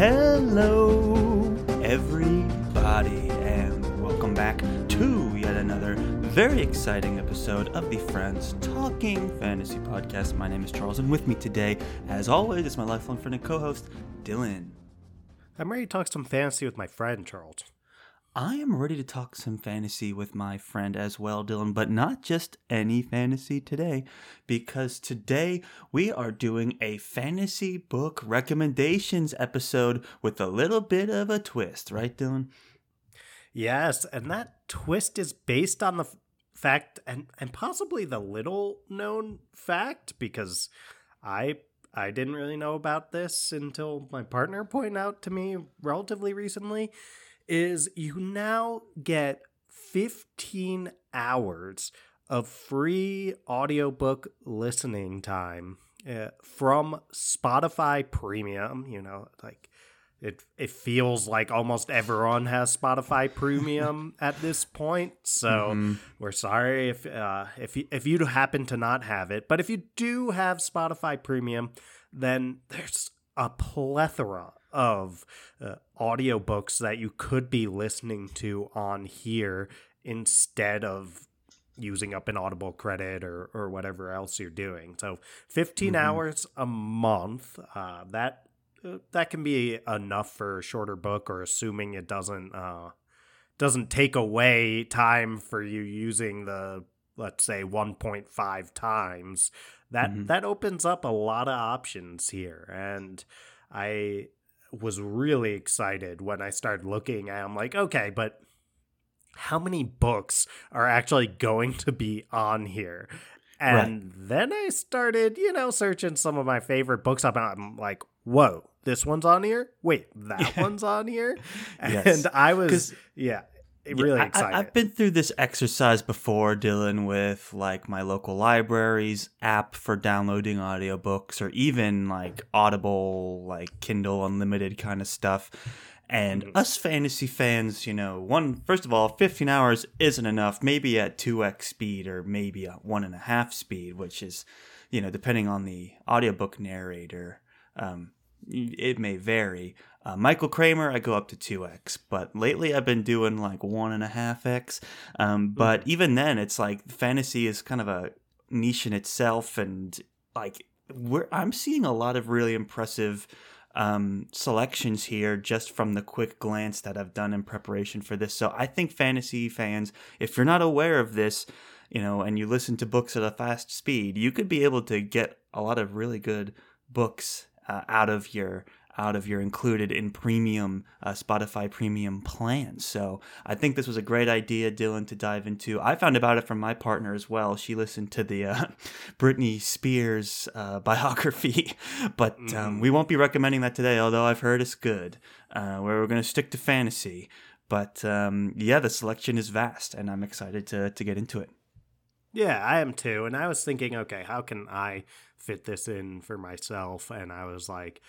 Hello, everybody, and welcome back to yet another very exciting episode of the Friends Talking Fantasy Podcast. My name is Charles, and with me today, as always, is my lifelong friend and co host, Dylan. I'm ready to talk some fantasy with my friend Charles. I am ready to talk some fantasy with my friend as well, Dylan, but not just any fantasy today, because today we are doing a fantasy book recommendations episode with a little bit of a twist, right, Dylan? Yes, and that twist is based on the fact and and possibly the little known fact because I I didn't really know about this until my partner pointed out to me relatively recently is you now get 15 hours of free audiobook listening time uh, from Spotify Premium, you know, like it it feels like almost everyone has Spotify Premium at this point. So mm-hmm. we're sorry if uh, if you, if you happen to not have it, but if you do have Spotify Premium, then there's a plethora of uh, audiobooks that you could be listening to on here instead of using up an audible credit or, or whatever else you're doing so 15 mm-hmm. hours a month uh, that uh, that can be enough for a shorter book or assuming it doesn't uh, doesn't take away time for you using the let's say 1.5 times that mm-hmm. that opens up a lot of options here and i was really excited when I started looking I'm like, okay, but how many books are actually going to be on here? And right. then I started, you know, searching some of my favorite books up and I'm like, whoa, this one's on here? Wait, that yeah. one's on here? Yes. And I was yeah, really yeah, excited. I, have been through this exercise before, Dylan, with like my local library's app for downloading audiobooks or even like Audible, like Kindle Unlimited kind of stuff. And mm-hmm. us fantasy fans, you know, one first of all, 15 hours isn't enough. Maybe at 2x speed or maybe at one and a half speed, which is, you know, depending on the audiobook narrator, um, it may vary. Uh, Michael Kramer, I go up to 2x, but lately I've been doing like 1.5x. Um, hmm. but even then, it's like fantasy is kind of a niche in itself, and like we're, I'm seeing a lot of really impressive um, selections here just from the quick glance that I've done in preparation for this. So I think fantasy fans, if you're not aware of this, you know, and you listen to books at a fast speed, you could be able to get a lot of really good books uh, out of your out of your included in premium uh, Spotify premium plans. So I think this was a great idea, Dylan, to dive into. I found about it from my partner as well. She listened to the uh, Britney Spears uh, biography, but um, mm. we won't be recommending that today. Although I've heard it's good. Uh, where we're going to stick to fantasy, but um, yeah, the selection is vast, and I'm excited to to get into it. Yeah, I am too. And I was thinking, okay, how can I fit this in for myself? And I was like,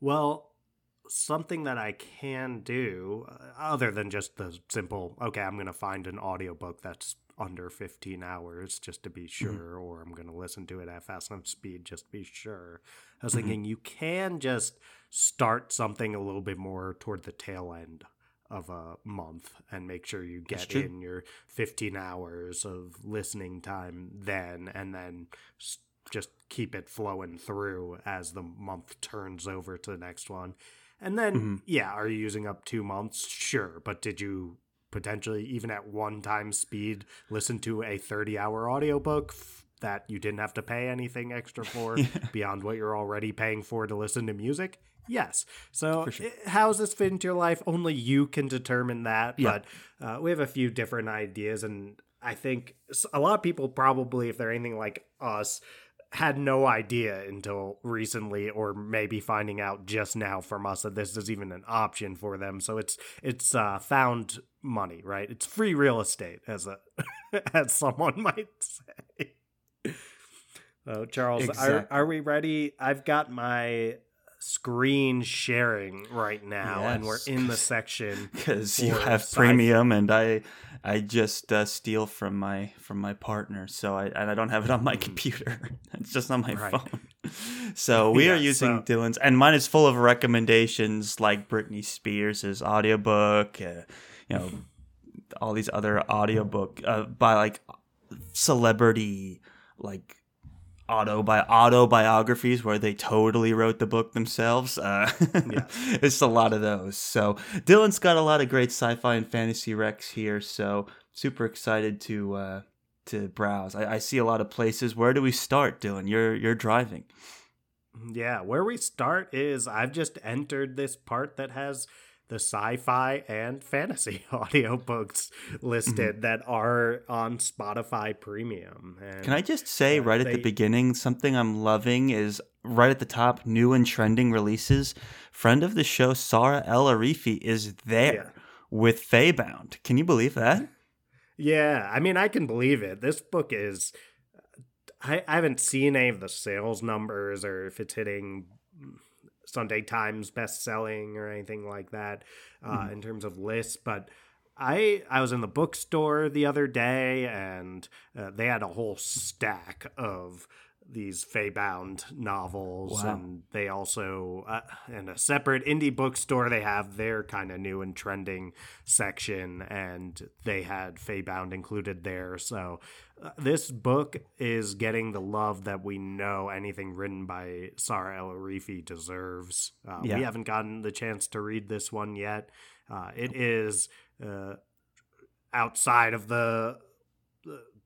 well, something that I can do uh, other than just the simple, okay, I'm going to find an audiobook that's under 15 hours just to be mm-hmm. sure, mm-hmm. or I'm going to listen to it at fast enough speed just to be sure. I was mm-hmm. thinking you can just start something a little bit more toward the tail end of a month and make sure you get in your 15 hours of listening time then and then just keep it flowing through as the month turns over to the next one. And then, mm-hmm. yeah, are you using up two months? Sure. But did you potentially, even at one time speed, listen to a 30 hour audiobook that you didn't have to pay anything extra for yeah. beyond what you're already paying for to listen to music? Yes. So, sure. how does this fit into your life? Only you can determine that. Yeah. But uh, we have a few different ideas. And I think a lot of people probably, if they're anything like us, had no idea until recently or maybe finding out just now from us that this is even an option for them. So it's it's uh, found money right? It's free real estate as a as someone might say. Oh charles exactly. are, are we ready? I've got my screen sharing right now yes. and we're in the section because you have sci- premium and i i just uh, steal from my from my partner so i and i don't have it on my mm. computer it's just on my right. phone So we are using so- Dylan's, and mine is full of recommendations like Britney spears's audiobook, uh, you know, all these other audiobook uh, by like celebrity like auto by autobiographies where they totally wrote the book themselves. Uh, Yeah. it's a lot of those. So Dylan's got a lot of great sci-fi and fantasy recs here. So super excited to uh, to browse. I, I see a lot of places. Where do we start, Dylan? You're you're driving. Yeah, where we start is I've just entered this part that has the sci-fi and fantasy audiobooks listed that are on Spotify Premium. And Can I just say Uh, right at the beginning, something I'm loving is right at the top, new and trending releases. Friend of the show, Saara El-Arifi, is there Yeah. with Faebound. Can you believe that? Yeah, I mean, I can believe it. This book is. I, I haven't seen any of the sales numbers or if it's hitting Sunday Times best selling or anything like that uh, in terms of lists, but. I I was in the bookstore the other day and uh, they had a whole stack of these Faebound novels Wow. and they also uh, in a separate indie bookstore they have their kind of new and trending section and they had Faebound included there so uh, this book is getting the love that we know anything written by Saara El-Arifi deserves. Uh, Yeah. We haven't gotten the chance to read this one yet. Uh, it is uh, outside of the,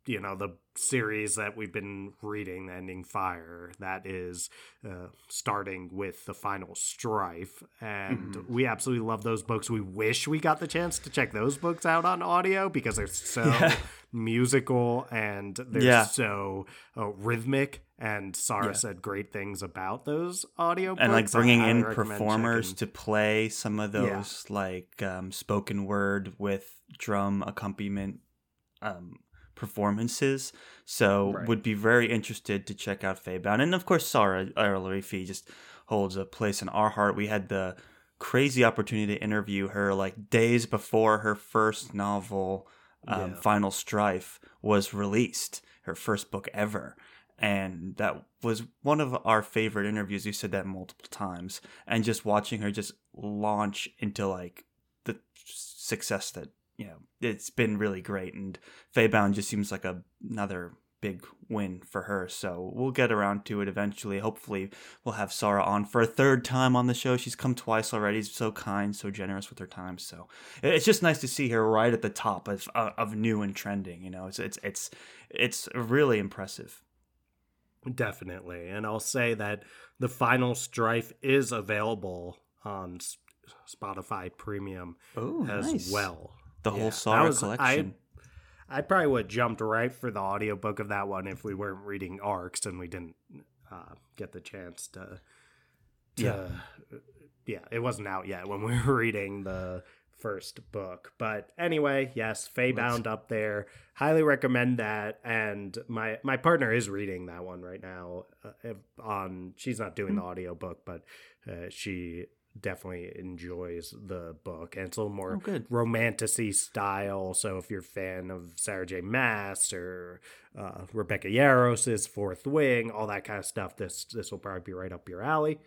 you know, the series that we've been reading, The Ending Fire. That is uh, starting with the final strife, and Mm-hmm. we absolutely love those books. We wish we got the chance to check those books out on audio because they're so Yeah. musical and they're Yeah. so uh, rhythmic. And Saara Yeah. said great things about those audio and like bringing in performers checking- to play some of those like um, spoken word with drum accompaniment um, performances. So Right. would be very interested to check out Faebound, and of course Saara Arifi just holds a place in our heart. We had the crazy opportunity to interview her like days before her first novel, um, Yeah. Final Strife, was released. Her first book ever and that was one of our favorite interviews. You said that multiple times, and just watching her just launch into like the success that you know it's been really great. And Faebound just seems like a, another big win for her. So we'll get around to it eventually. Hopefully, we'll have Saara on for a third time on the show. She's come twice already. She's so kind, so generous with her time. So it's just nice to see her right at the top of uh, of new and trending. You know, it's it's it's it's really impressive. Definitely. And I'll say that the final strife is available on Spotify Premium Oh, as nice. well. The Yeah, whole that was- collection. I, I probably would have jumped right for the audiobook of that one if we weren't reading arcs and we didn't uh, get the chance to. to Yeah. Yeah, it wasn't out yet when we were reading the first book. But anyway, yes, Faebound up there. Highly recommend that. And my my partner is reading that one right now. Uh, if- on she's not doing the audiobook, but uh, she definitely enjoys the book, and it's a little more Oh, good. romantasy style. So if you're a fan of Sarah J. Maas or uh, Rebecca Yarros's Fourth Wing, all that kind of stuff, this this will probably be right up your alley.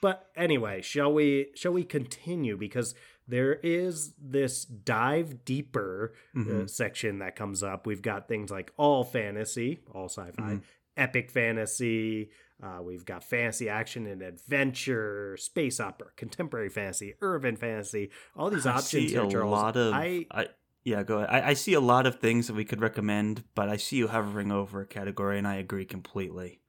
But anyway, shall we shall we continue because there is this dive deeper uh, Mhm. section that comes up. We've got things like all fantasy, all sci-fi, Mhm. epic fantasy. Uh, we've got fantasy action and adventure, space opera, contemporary fantasy, urban fantasy. All these I options see here, a Charles. lot of. I I, yeah, go ahead. I, I see a lot of things that we could recommend, but I see you hovering over a category, and I agree completely.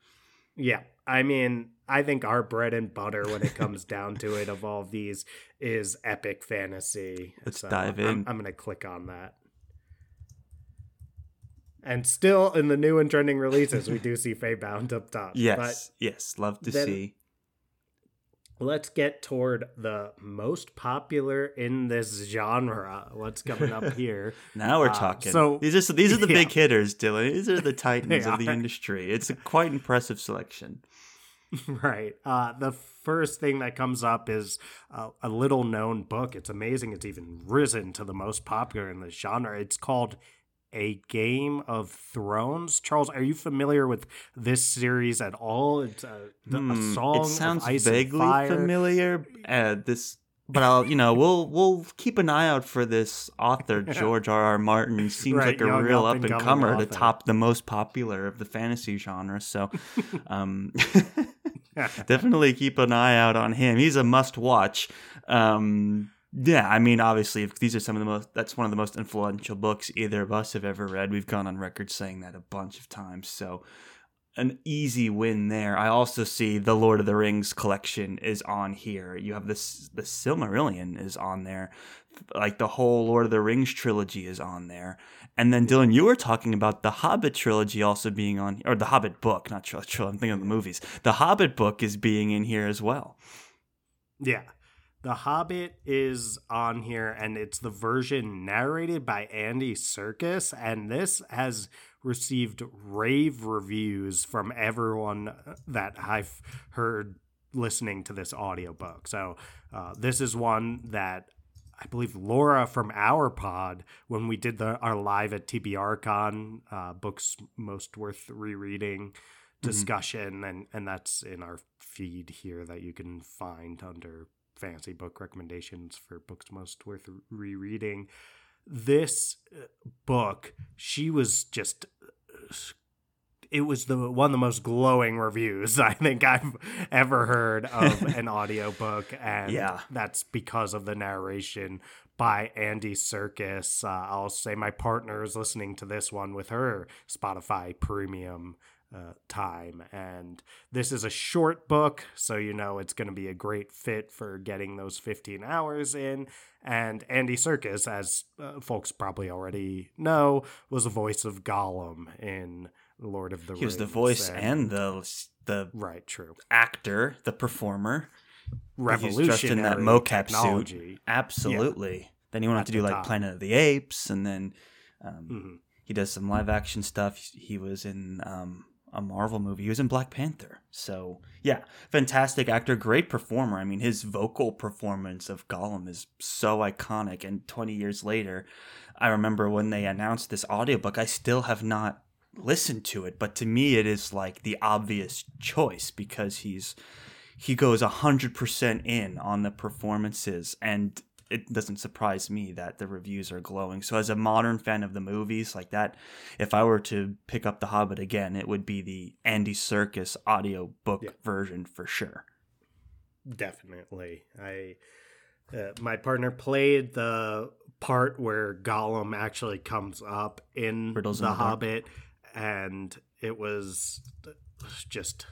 Yeah. I mean, I think our bread and butter when it comes down to it of all these is epic fantasy. Let's dive in. I'm, I'm going to click on that. And still in the new and trending releases, we do see Faebound up top. Yes, yes, love to see. Let's get toward the most popular in this genre. What's coming up here? Now we're uh, talking. so- these are these are the big hitters, Dylan. These are the titans of the industry. It's a quite impressive selection. right. Uh, the first thing that comes up is uh, a little known book. It's amazing it's even risen to the most popular in the genre. It's called a Game of Thrones. Charles, are you familiar with this series at all? It's a, Hmm, a song. it sounds of ice vaguely familiar. Uh, this, but I'll you know we'll we'll keep an eye out for this author George R. R. Martin. He seems Right, like a young real up and comer to top the most popular of the fantasy genre. So, um, definitely keep an eye out on him. He's a must watch. Um, yeah, I mean, obviously, these are some of the most, that's one of the most influential books either of us have ever read. We've gone on record saying that a bunch of times. So, an easy win there. I also see the Lord of the Rings collection is on here. You have this, the Silmarillion is on there. Like the whole Lord of the Rings trilogy is on there. And then Dylan, you were talking about the Hobbit trilogy also being on, or the Hobbit book, not trilogy. I'm thinking of the movies. The Hobbit book is being in here as well. Yeah. The Hobbit is on here, and it's the version narrated by Andy Serkis, and this has received rave reviews from everyone that I've heard listening to this audiobook. So, uh, this is one that I believe Laura from our pod, when we did the our live at TBRCon, uh, books most worth rereading discussion, and and that's in our feed here that you can find under fancy book recommendations for books most worth rereading. This uh, book, she was just. uh, It was the one of the most glowing reviews I think I've ever heard of an audiobook and Yeah. that's because of the narration by Andy Serkis. Uh, I'll say my partner is listening to this one with her Spotify premium uh, time. And this is a short book, so you know it's going to be a great fit for getting those 15 hours in. And Andy Serkis, as uh, folks probably already know, was the voice of Gollum in Lord of the Rings. He was the voice and the the Right, true. actor, the performer. Revolutionary dressed in that mocap suit. technology. Absolutely. Then he went on to do like top. Planet of the Apes, and then um, Mhm. he does some live action stuff. He was in um, a Marvel movie. He was in Black Panther. So yeah, fantastic actor, great performer. I mean, his vocal performance of Gollum is so iconic. And 20 years later, I remember when they announced this audiobook. I still have not listened to it, but to me, it is like the obvious choice because he's he goes 100% in on the performances and it doesn't surprise me that the reviews are glowing. So as a modern fan of the movies like that, if I were to pick up The Hobbit again, it would be the Andy Serkis audio book Yeah. version for sure. Definitely. I uh, my partner played the part where Gollum actually comes up in Riddles in the, the Hobbit and it was just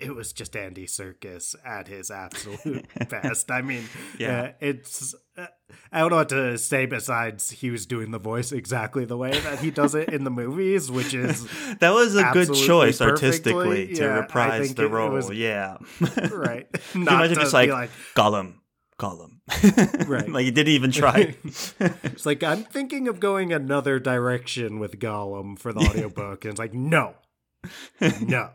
it was just Andy Serkis at his absolute best. I mean, Yeah. uh, it's uh, I don't know what to say besides he was doing the voice exactly the way that he does it in the movies, which is that was a good choice perfectly. artistically to Yeah, I reprise the it- it role. was- yeah. right. Not imagine to just be like, Gollum, Gollum. Right. like he didn't even try. It's like I'm thinking of going another direction with Gollum for the audiobook, and it's like no, no,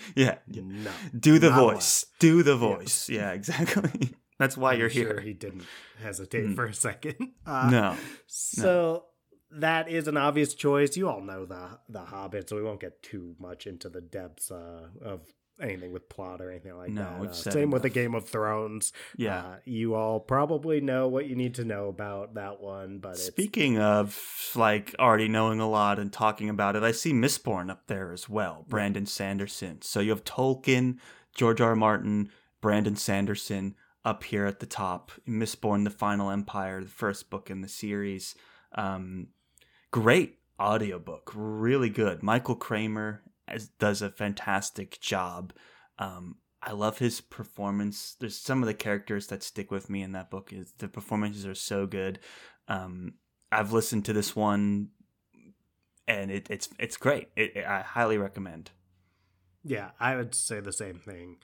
yeah. no. Do the allowed. voice. Do the voice. Yeah, exactly. That's why I'm you're sure here. He didn't hesitate Mm. for a second. Uh, No. So that is an obvious choice. You all know the the Hobbit, so we won't get too much into the depths uh, of anything with plot or anything like No, that. Uh, same with the. Game of Thrones. Yeah. Uh, you all probably know what you need to know about that one, but it's Speaking of like already knowing a lot and talking about it, I see Mistborn up there as well. Brandon Sanderson. So you have Tolkien, George R. R. Martin, Brandon Sanderson up here at the top. Mistborn, The Final Empire, the first book in the series. Um, great audiobook, really good. Michael Kramer does a fantastic job. Um, I love his performance. There's some of the characters that stick with me in that book. Is the performances are so good. Um, I've listened to this one, and it, it's it's great. It, I highly recommend. Yeah, I would say the same thing.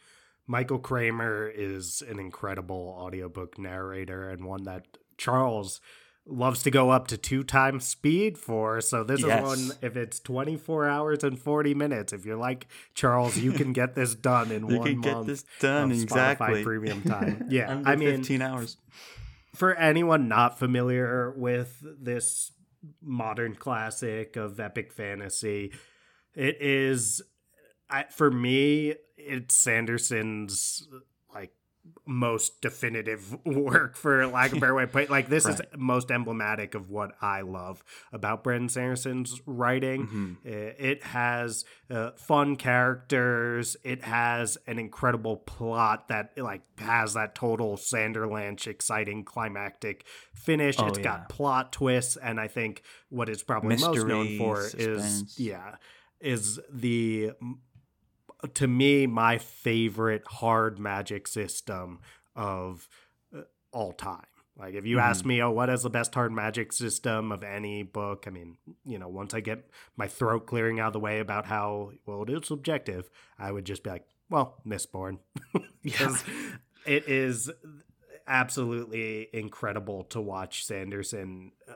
Michael Kramer is an incredible audiobook narrator and one that Charles loves to go up to two times speed for. So this Yes. is one if it's 24 hours and 40 minutes. If you're like Charles, you can get this done in You one can get this done Spotify exactly. premium time. Yeah, I mean, 15 hours. for anyone not familiar with this modern classic of epic fantasy. It is, I, for me, it's Sanderson's most definitive work for lack of a better way to put it. Like this right. is most emblematic of what I love about Brandon Sanderson's writing. Mm-hmm. It has uh, fun characters. It has an incredible plot that like has that total Sanderlanche exciting climactic finish. Oh, it's yeah. got plot twists, and I think what it's probably Mystery, most known for suspense. is yeah is the to me my favorite hard magic system of uh, all time. Like if you mm-hmm. ask me, oh, what is the best hard magic system of any book? I mean, you know, once I get my throat clearing out of the way about how well it is subjective, I would just be like, well, Mistborn, because it is absolutely incredible to watch Sanderson uh,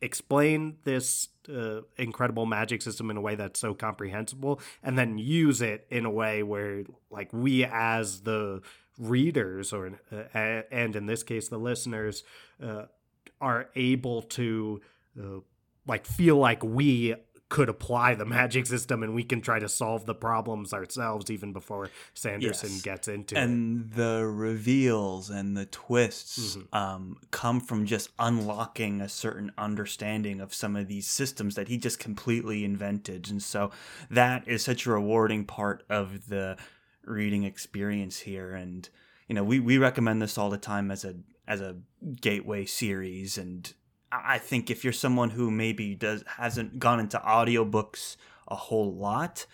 explain this uh, incredible magic system in a way that's so comprehensible and then use it in a way where like we as the readers or uh, and in this case the listeners uh, are able to uh, like feel like we could apply the magic system and we can try to solve the problems ourselves even before Sanderson yes. gets into and it. And the reveals and the twists mm-hmm. um, come from just unlocking a certain understanding of some of these systems that he just completely invented. And so that is such a rewarding part of the reading experience here. And, you know, we, we recommend this all the time as a as a gateway series and I think if you're someone who maybe does hasn't gone into audiobooks a whole lot,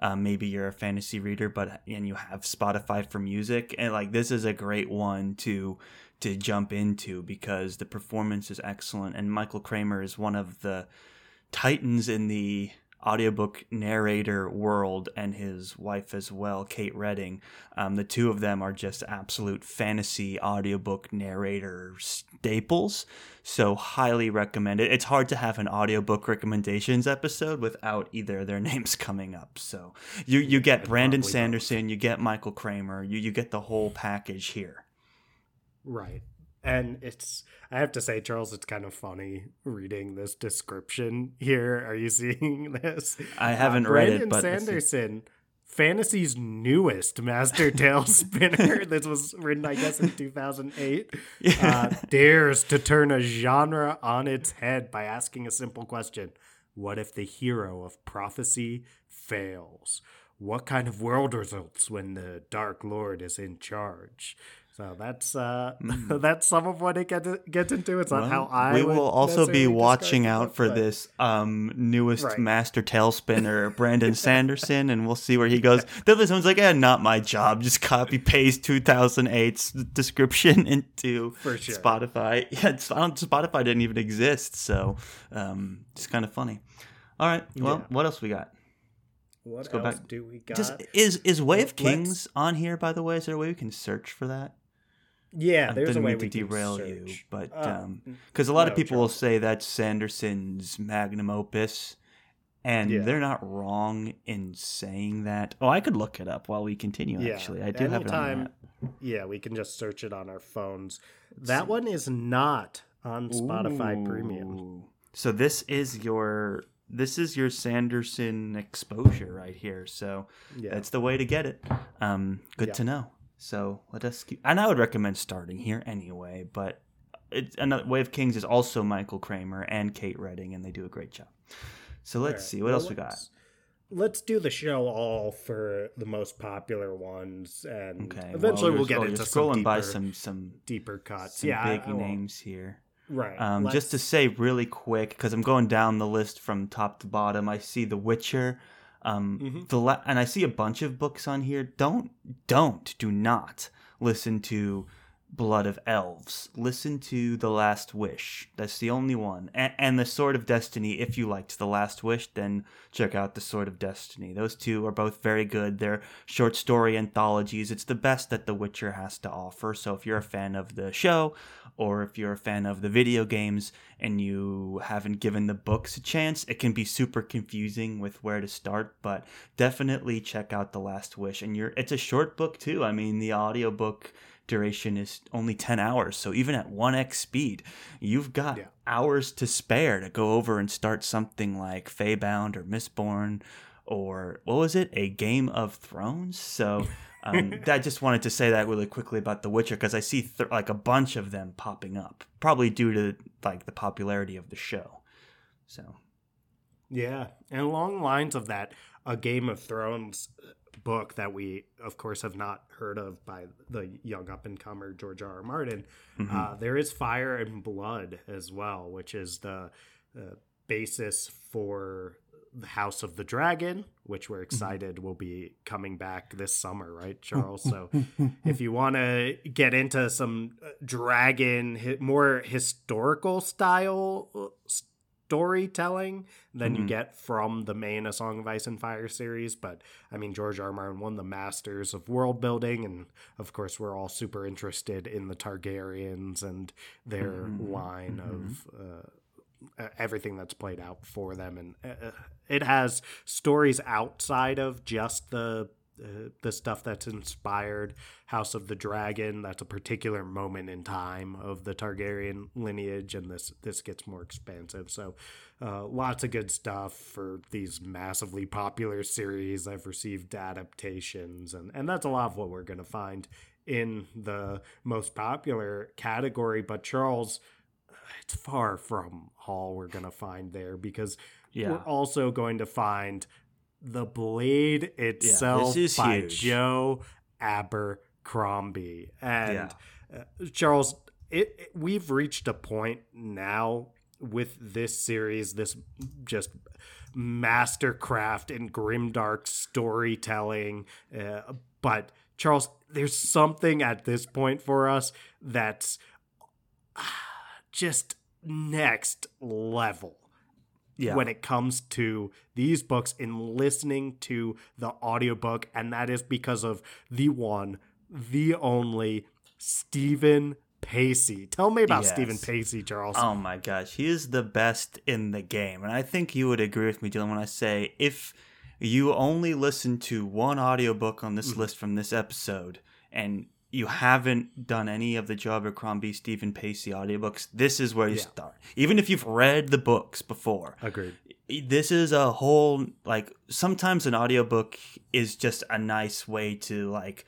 uh, maybe you're a fantasy reader, but and you have Spotify for music, and like this is a great one to to jump into because the performance is excellent, and Michael Kramer is one of the titans in the audiobook narrator world and his wife as well, Kate Reading. Um, the two of them are just absolute fantasy audiobook narrator staples. So highly recommend it. It's hard to have an audiobook recommendations episode without either of their names coming up. So you you get Brandon Sanderson, you get Michael Kramer, you you get the whole package here. Right and it's i have to say charles it's kind of funny reading this description here. Are you seeing this? I haven't uh, read it but sanderson fantasy's newest master tale spinner. This was written i guess in 2008 yeah. uh, dares to turn a genre on its head by asking a simple question. What if the hero of prophecy fails? What kind of world results when the dark lord is in charge so that's uh, mm. that's some of what it gets gets into. It's well, not how I. We will also be watching out for but... this um, newest right. master tale spinner, Brandon Sanderson, and we'll see where he goes. The other one's like, "Yeah, not my job. Just copy paste 2008's description into sure. Spotify. Yeah, Spotify didn't even exist, so um, it's kind of funny. All right, well, yeah. what else we got? What Let's go back. do we got? Just, is is Way of Kings Let's... on here? By the way, is there a way we can search for that? Yeah, there's a way to derail you, but because uh, um, a lot no, of people Charles. will say that's Sanderson's magnum opus, and yeah. they're not wrong in saying that. Oh, I could look it up while we continue. Yeah. Actually, I do Anytime, have it on that. Yeah, we can just search it on our phones. That one is not on Spotify Ooh. Premium. So this is your this is your Sanderson exposure right here. So yeah. that's the way to get it. Um, good yeah. to know. So let us keep, and I would recommend starting here anyway. But it's another Way of Kings is also Michael Kramer and Kate Reading, and they do a great job. So let's right. see what well, else we got. Let's do the show all for the most popular ones, and okay. eventually well, we'll get oh, into scrolling some deeper, by some some deeper cuts. Some yeah, big names here. Right. Um, just to say really quick, because I'm going down the list from top to bottom. I see The Witcher. Um, mm-hmm. the la- and I see a bunch of books on here. Don't, don't, do not listen to Blood of Elves. Listen to The Last Wish. That's the only one. And, and The Sword of Destiny. If you liked The Last Wish, then check out The Sword of Destiny. Those two are both very good. They're short story anthologies. It's the best that The Witcher has to offer. So if you're a fan of the show or if you're a fan of the video games and you haven't given the books a chance, it can be super confusing with where to start, but definitely check out The Last Wish. And you're it's a short book too. I mean, the audiobook duration is only 10 hours. So even at 1x speed, you've got Yeah. hours to spare to go over and start something like Faebound or Mistborn or what was it? A Game of Thrones. So um, I just wanted to say that really quickly about The Witcher because I see th- like a bunch of them popping up, probably due to like the popularity of the show. So Yeah, and along lines of that, a Game of Thrones book that we, of course, have not heard of by the young up and comer George R. R. Martin. Mm-hmm. Uh, there is Fire and Blood as well, which is the uh, basis for the House of the Dragon, which we're excited will be coming back this summer, right, Charles? So if you want to get into some uh, dragon, more historical style uh, storytelling than you Mhm. get from the main A Song of Ice and Fire series. But I mean, George R. R. Martin, of the masters of world building, and of course, we're all super interested in the Targaryens and their Mhm. line Mhm. of. Uh, uh, everything that's played out for them and uh, it has stories outside of just the uh, the stuff that's inspired House of the Dragon. That's a particular moment in time of the Targaryen lineage, and this this gets more expansive. So, uh, lots of good stuff for these massively popular series. I've received adaptations, and and that's a lot of what we're gonna find in the most popular category. But Charles, it's far from all we're gonna find there because yeah, we're also going to find the blade itself is by huge. Joe Abercrombie. And Yeah. uh, Charles, it, it- we've reached a point now with this series, this just mastercraft in grimdark storytelling. Uh, but Charles, there's something at this point for us that's ah, just next level yeah. when it comes to these books in listening to the audiobook and that is because of the one the only Stephen Pacey. Tell me about Yes. Stephen Pacey, Charles. Oh my gosh, he is the best in the game. And I think you would agree with me, Dylan, when I say if you only listen to one audiobook on this mm-hmm. list from this episode and you haven't done any of the Joe Crombie, Stephen Pacey audiobooks, this is where you Yeah. start. Even if you've read the books before, Agreed. this is a whole like sometimes an audiobook is just a nice way to like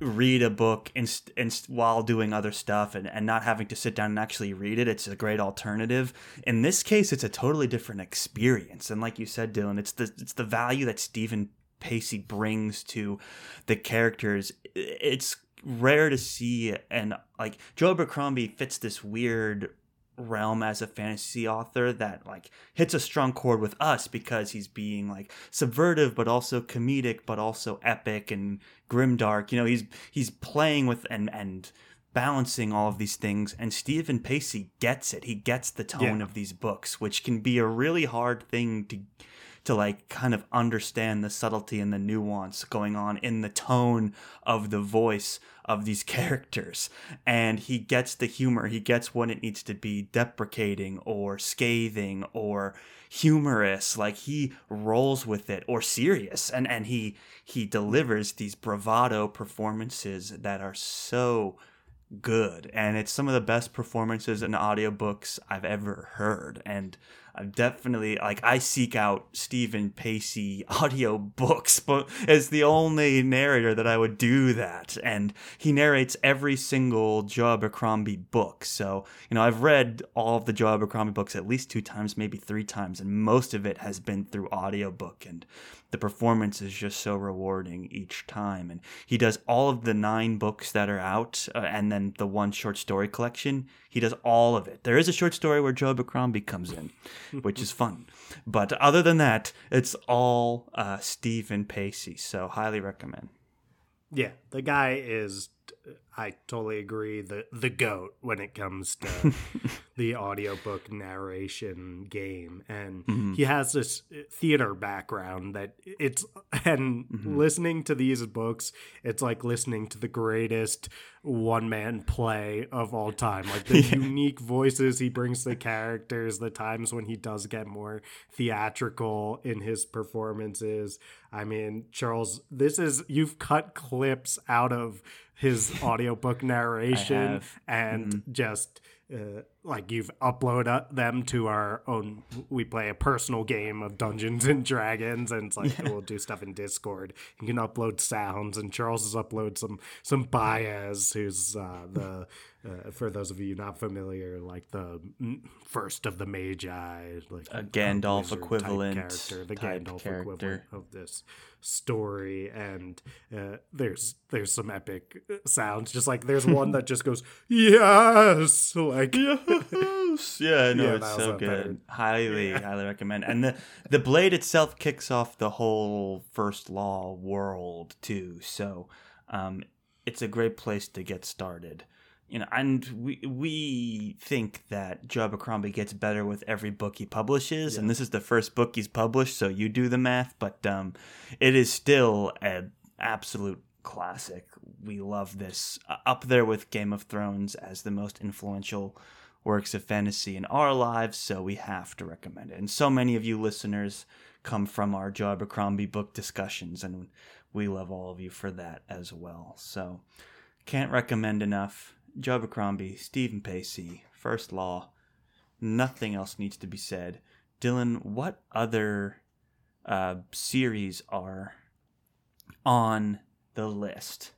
read a book and, and while doing other stuff and, and not having to sit down and actually read it it's a great alternative in this case it's a totally different experience and like you said dylan it's the it's the value that stephen pacey brings to the characters it's rare to see and like joe abercrombie fits this weird realm as a fantasy author that like hits a strong chord with us because he's being like subvertive but also comedic but also epic and grimdark you know he's he's playing with and and balancing all of these things and Stephen Pacey gets it he gets the tone Yeah. of these books which can be a really hard thing to to like kind of understand the subtlety and the nuance going on in the tone of the voice of these characters. And he gets the humor. He gets when it needs to be deprecating or scathing or humorous. Like he rolls with it or serious. And and he he delivers these bravado performances that are so good. And it's some of the best performances in audiobooks I've ever heard. And I'm definitely like I seek out Stephen Pacey audio books but as the only narrator that I would do that and he narrates every single Joe Abercrombie book. So you know I've read all of the Joe Abercrombie books at least two times maybe three times and most of it has been through audiobook and the performance is just so rewarding each time. And he does all of the nine books that are out uh, and then the one short story collection he does all of it. There is a short story where joe abercrombie comes in which is fun. But other than that it's all uh, stephen pacey so highly recommend. Yeah, the guy is. I totally agree. The the goat when it comes to the audiobook narration game, and Mhm. he has this theater background that it's and Mhm. listening to these books, it's like listening to the greatest one man play of all time. Like the Yeah. unique voices he brings to the characters, the times when he does get more theatrical in his performances. I mean, Charles, this is you've cut clips out of his audiobook narration and Mhm. just uh, like you've uploaded them to our own we play a personal game of dungeons and dragons and it's like we'll do stuff in discord you can upload sounds and charles has uploaded some some Bayaz who's uh, the uh, for those of you not familiar like the mm, first of the magi like A Gandalf equivalent character the gandalf character. equivalent of this story and uh, there's there's some epic sounds just like there's one that just goes yes like Yes. Yeah, no, Yeah, it's so a better- good. Highly, highly recommend. And the the blade itself kicks off the whole first law world too. So, um, it's a great place to get started. You know, and we we think that Joe Abercrombie gets better with every book he publishes, and this is the first book he's published. So you do the math, but um, it is still an absolute classic. We love this, uh, up there with Game of Thrones as the most influential works of fantasy in our lives, so we have to recommend it. And so many of you listeners come from our Joe Abercrombie book discussions, and we love all of you for that as well. So, can't recommend enough. Joe Abercrombie, Stephen Pacey, First Law. Nothing else needs to be said. Dylan, what other uh, series are on the list?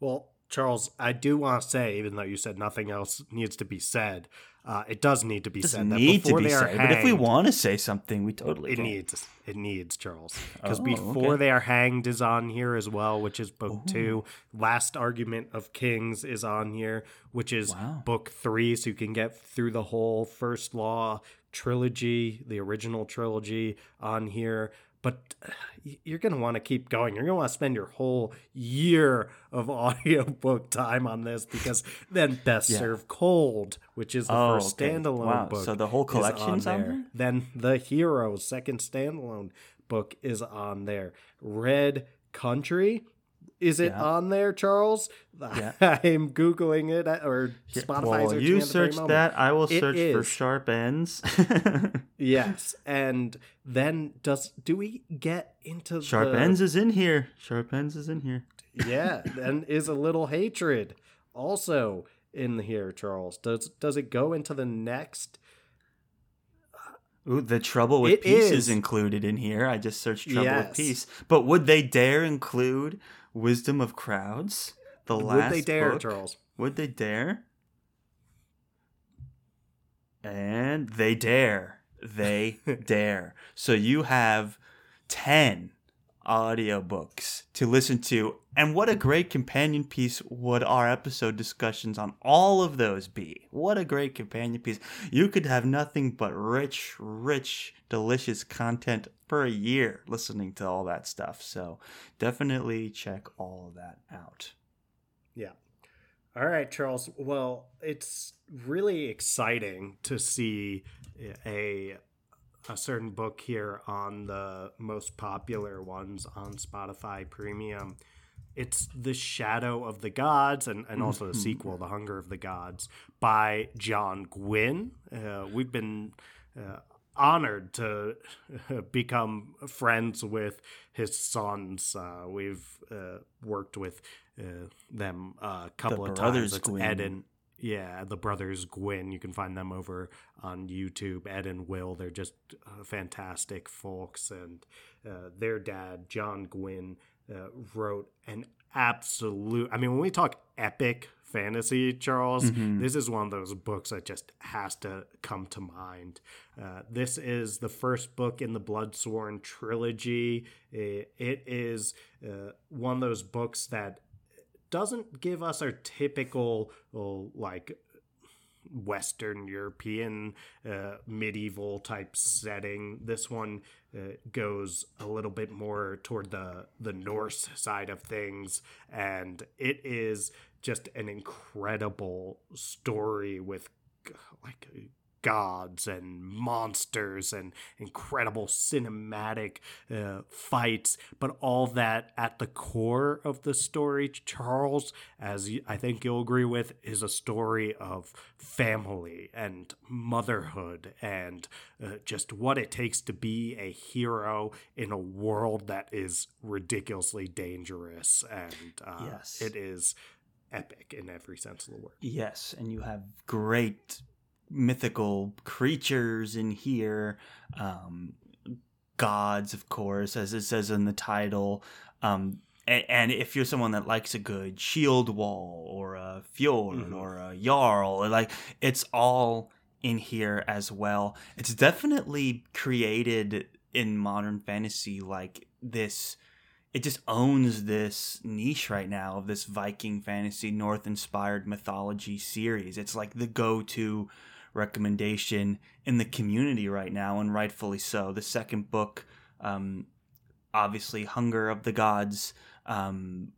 Well, Charles, I do want to say, even though you said nothing else needs to be said, uh, it does need to be said that before be they are said, but if we want to say something, we totally it can. needs it needs Charles because Oh, before okay. they are hanged is on here as well, which is book two. Last argument of kings is on here, which is Wow. book three, so you can get through the whole first law trilogy, the original trilogy on here. But uh, you're going to want to keep going. You're going to want to spend your whole year of audiobook time on this because then Best Yeah. Serve Cold, which is the Oh, first okay. standalone Wow, book. so the whole is on collection's on there. there? Then The Heroes, second standalone book, is on there. Red Country. Is it Yeah. on there, Charles? Yeah. I'm googling it uh, or Spotify searching you at search that, I will It search for sharp ends. Yes, and then does do we get into sharp the, ends is in here. Sharp ends is in here. Yeah, then is a little hatred also in here, Charles? Does does it go into the next? Ooh, the trouble with It peace is. is. included in here. I just searched trouble with peace. But would they dare include wisdom of crowds? The last Would they dare, book? Charles? Would they dare? And they dare. They dare. So you have 10 audiobooks to listen to. And what a great companion piece would our episode discussions on all of those be? What a great companion piece. You could have nothing but rich, rich, delicious content for a year listening to all that stuff. So definitely check all of that out. Yeah. All right, Charles. Well, it's really exciting to see a a certain book here on the most popular ones on Spotify Premium. It's The Shadow of the Gods and, and also the sequel, The Hunger of the Gods, by John Gwynne. Uh, we've been uh, honored to become friends with his sons. Uh, we've uh, worked with uh, them a couple of brothers times. It's. Ed and yeah, the brothers Gwynne. You can find them over on YouTube. Ed and Will. They're just uh, fantastic folks, and uh, their dad, John Gwynne, uh, wrote an absolute. I mean, when we talk epic fantasy, Charles, this is one of those books that just has to come to mind. Uh, this is the first book in the Bloodsworn trilogy. It, it is uh, one of those books that doesn't give us our typical oh, like Western European uh, medieval type setting. This one uh, goes a little bit more toward the the Norse side of things, and it is just an incredible story with like gods and monsters and incredible cinematic uh, fights, but all that at the core of the story, Charles, as I think you'll agree with, is a story of family and motherhood and uh, just what it takes to be a hero in a world that is ridiculously dangerous. And uh, Yes. it is epic in every sense of the word. Yes, and you have great mythical creatures in here, um, gods, of course, as it says in the title. Um, and, and, if you're someone that likes a good shield wall or a fjord mm-hmm. or a jarl, like it's all in here as well. It's definitely created in modern fantasy like this it just owns this niche right now of this Viking fantasy North inspired mythology series. It's like the go to recommendation in the community right now, and rightfully so. The second book, um, obviously, Hunger of the Gods, um,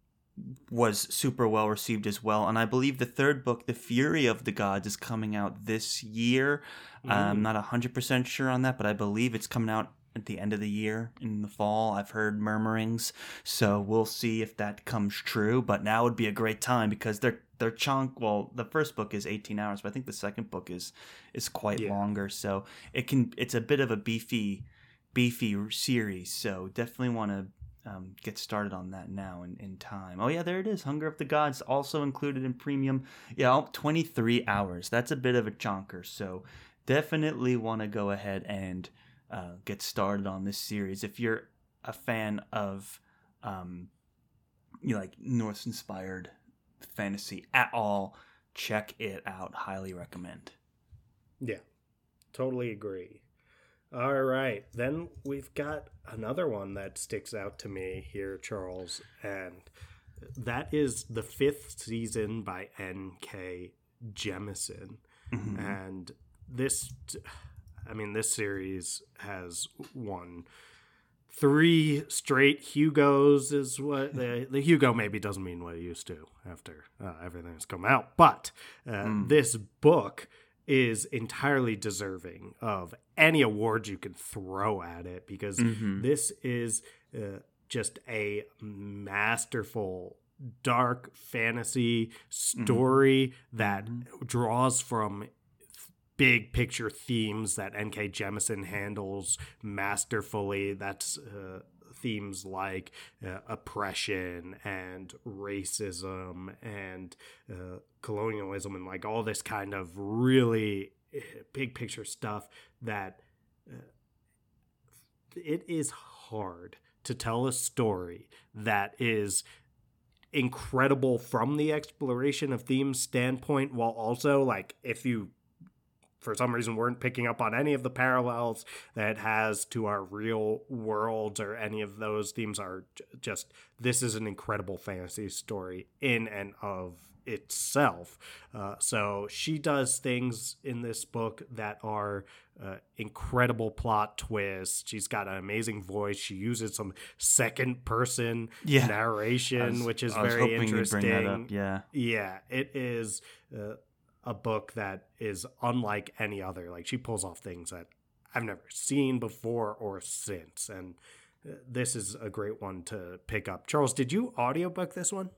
was super well received as well. And I believe the third book, The Fury of the Gods, is coming out this year. Mm. I'm not 100% sure on that, but I believe it's coming out at the end of the year in the fall. I've heard murmurings, so we'll see if that comes true. But now would be a great time because they're they're chunk. Well, the first book is 18 hours, but I think the second book is is quite yeah. longer. So it can it's a bit of a beefy beefy series. So definitely want to. Um, get started on that now in, in time. Oh yeah, there it is. Hunger of the Gods also included in premium. Yeah, 23 hours. That's a bit of a chonker. So definitely want to go ahead and uh, get started on this series. If you're a fan of, um, you know, like Norse inspired fantasy at all, check it out. Highly recommend. Yeah, totally agree. All right, then we've got another one that sticks out to me here, Charles, and that is the fifth season by N.K. Jemisin. Mm-hmm. And this I mean, this series has won three straight Hugos. Is what the, the Hugo maybe doesn't mean what it used to after uh, everything has come out, but uh, mm. this book is entirely deserving of any award you can throw at it because mm-hmm. this is uh, just a masterful dark fantasy story mm-hmm. that mm-hmm. draws from big picture themes that N.K. Jemisin handles masterfully. That's uh, themes like uh, oppression and racism and uh, colonialism and like all this kind of really uh, big picture stuff that uh, it is hard to tell a story that is incredible from the exploration of themes standpoint while also like if you for some reason weren't picking up on any of the parallels that it has to our real worlds or any of those themes are just this is an incredible fantasy story in and of itself. Uh, so she does things in this book that are uh, incredible plot twists. She's got an amazing voice. She uses some second person yeah. narration, was, which is very interesting. Yeah, yeah, it is. Uh, a book that is unlike any other. Like she pulls off things that I've never seen before or since, and uh, this is a great one to pick up. Charles, did you audiobook this one?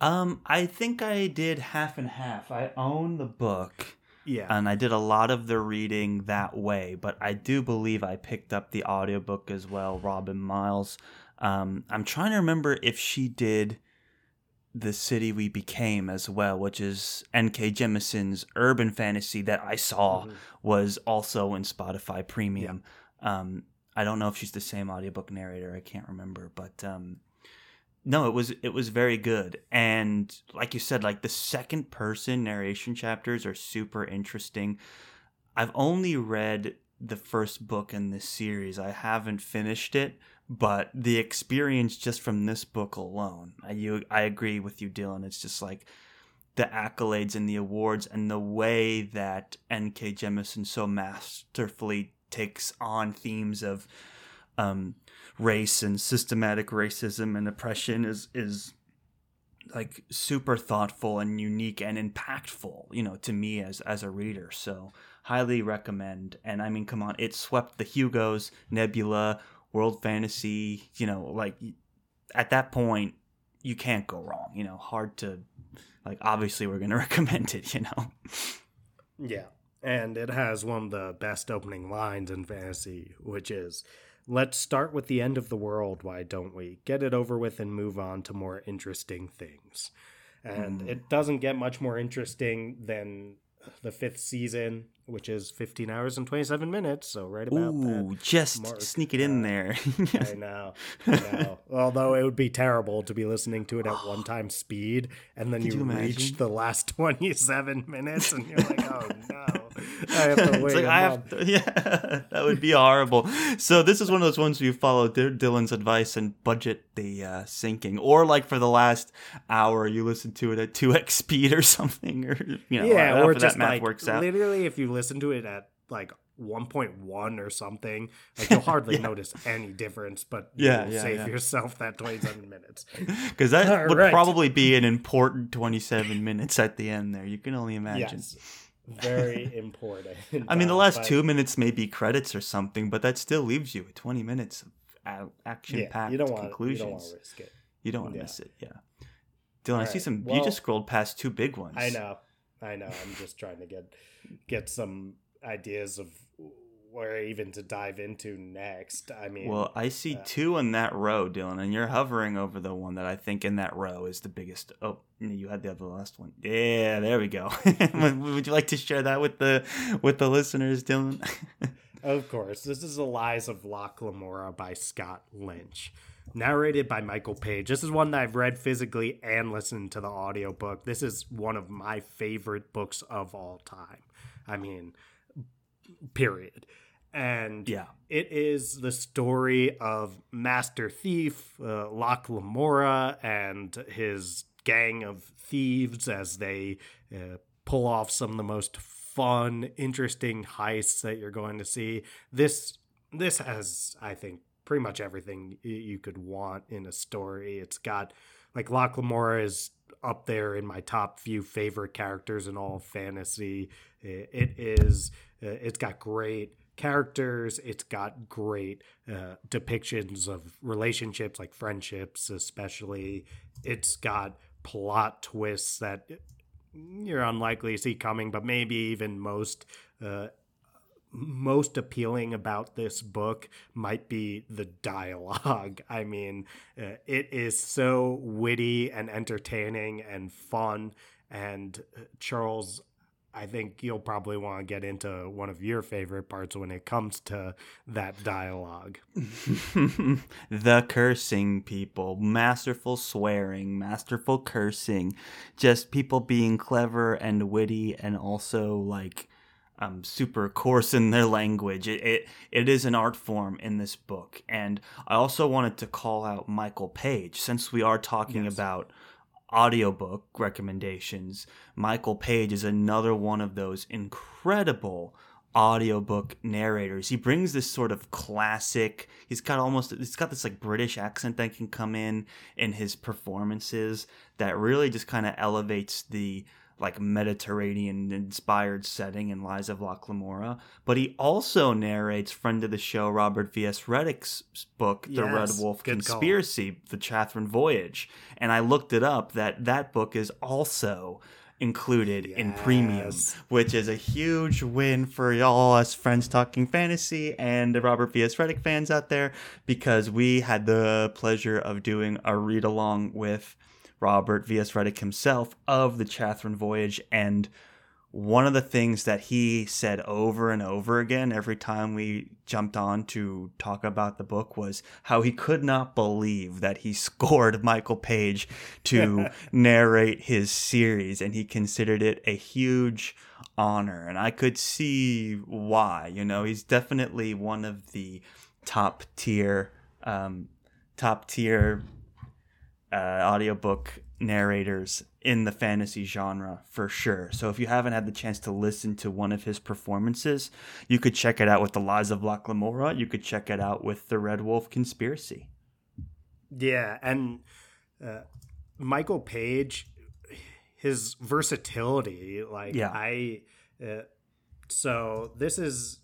Um, I think I did half and half. I own the book. Yeah. And I did a lot of the reading that way, but I do believe I picked up the audiobook as well, Robin Miles. Um, I'm trying to remember if she did the city we became as well, which is N.K. Jemisin's urban fantasy that I saw mm-hmm. was also in Spotify Premium. Yeah. Um, I don't know if she's the same audiobook narrator. I can't remember, but um, no, it was it was very good. And like you said, like the second person narration chapters are super interesting. I've only read the first book in this series. I haven't finished it, but the experience just from this book alone, I you I agree with you, Dylan. It's just like the accolades and the awards and the way that N.K. Jemisin so masterfully takes on themes of um, race and systematic racism and oppression is is like super thoughtful and unique and impactful, you know, to me as as a reader. So highly recommend. And I mean, come on, it swept the Hugos, Nebula, world fantasy, you know, like at that point you can't go wrong, you know, hard to like obviously we're going to recommend it, you know. Yeah. And it has one of the best opening lines in fantasy, which is Let's start with the end of the world, why don't we? Get it over with and move on to more interesting things. and Mm. it doesn't get much more interesting than the fifth season, which is 15 hours and 27 minutes. So right about that. Ooh, just mark, sneak it in there. I know. I know. Although it would be terrible to be listening to it at one time speed and then Could you, you reach the last 27 minutes and you're like, oh no. I have to wait. like I month." have to, yeah, that would be horrible. So this is one of those ones where you follow D- Dylan's advice and budget the uh, syncing, or like for the last hour, you listen to it at two x speed or something, or you know, yeah, or that just math like works out. literally if you listen to it at like 1.1 or something, like you'll hardly notice any difference, but Yeah, you'll yeah, save yeah. yourself that 27 minutes. Because that All would right. probably be an important twenty-seven minutes at the end. There, you can only imagine. yes. Very important. I mean, the Uh, last but- two minutes may be credits or something, but that still leaves you with twenty minutes of action-packed you don't you conclusions. don't want to risk it. You don't want to Yeah. miss it. Yeah. Dylan, I see some. you just scrolled past two big ones. I know. I know. I'm just trying to get get some ideas of where even to dive into next. I mean, Well, I see uh, two in that row, Dylan, and you're hovering over the one that I think in that row is the biggest. Oh, you had the other last one. Yeah, there we go. would, you like to share that with the with the listeners, Dylan? Of course, this is The Lies of Locke Lamora by Scott Lynch. Narrated by Michael Page. This is one that I've read physically and listened to the audiobook. This is one of my favorite books of all time. I mean, period. And yeah. it is the story of Master Thief, uh, Locke Lamora, and his gang of thieves as they uh, pull off some of the most fun, interesting heists that you're going to see. This this has, I think, pretty much everything you could want in a story. It's got like Locke Lamora is up there in my top few favorite characters in all of fantasy. I- It is. Uh, it's got great characters. It's got great uh, depictions of relationships, like friendships, especially. It's got plot twists that you're unlikely to see coming, but maybe even most. Uh, most appealing about this book might be the dialogue. I mean, uh, it is so witty and entertaining and fun. And Charles, I think you'll probably want to get into one of your favorite parts when it comes to that dialogue. the cursing people, masterful swearing, masterful cursing, just people being clever and witty and also like um, super coarse in their language. It, it it is an art form in this book, and I also wanted to call out Michael Page since we are talking Yes. about audiobook recommendations. Michael Page is another one of those incredible audiobook narrators. He brings this sort of classic, he's got almost he's got this like British accent that can come in in his performances that really just kind of elevates the like Mediterranean inspired setting in Lies of Locke Lamora. But he also narrates friend of the show Robert V.S. Redick's book, The Red Wolf good call. Conspiracy, The Chathrand Voyage. And I looked it up that that book is also included in premium, which is a huge win for y'all us friends talking fantasy and the Robert V.S. Redick fans out there because we had the pleasure of doing a read along with Robert V.S. Redick himself of the Chathrand Voyage and one of the things that he said over and over again every time we jumped on to talk about the book was how he could not believe that he scored Michael Page to narrate his series and he considered it a huge honor and I could see why you know he's definitely one of the top tier um, top tier uh, audiobook narrators in the fantasy genre for sure. So if you haven't had the chance to listen to one of his performances, you could check it out with The Lies of Locke Lamora. You could check it out with The Red Wolf Conspiracy. Yeah, and uh, Michael Page, his versatility, like Yeah. I, uh, so this is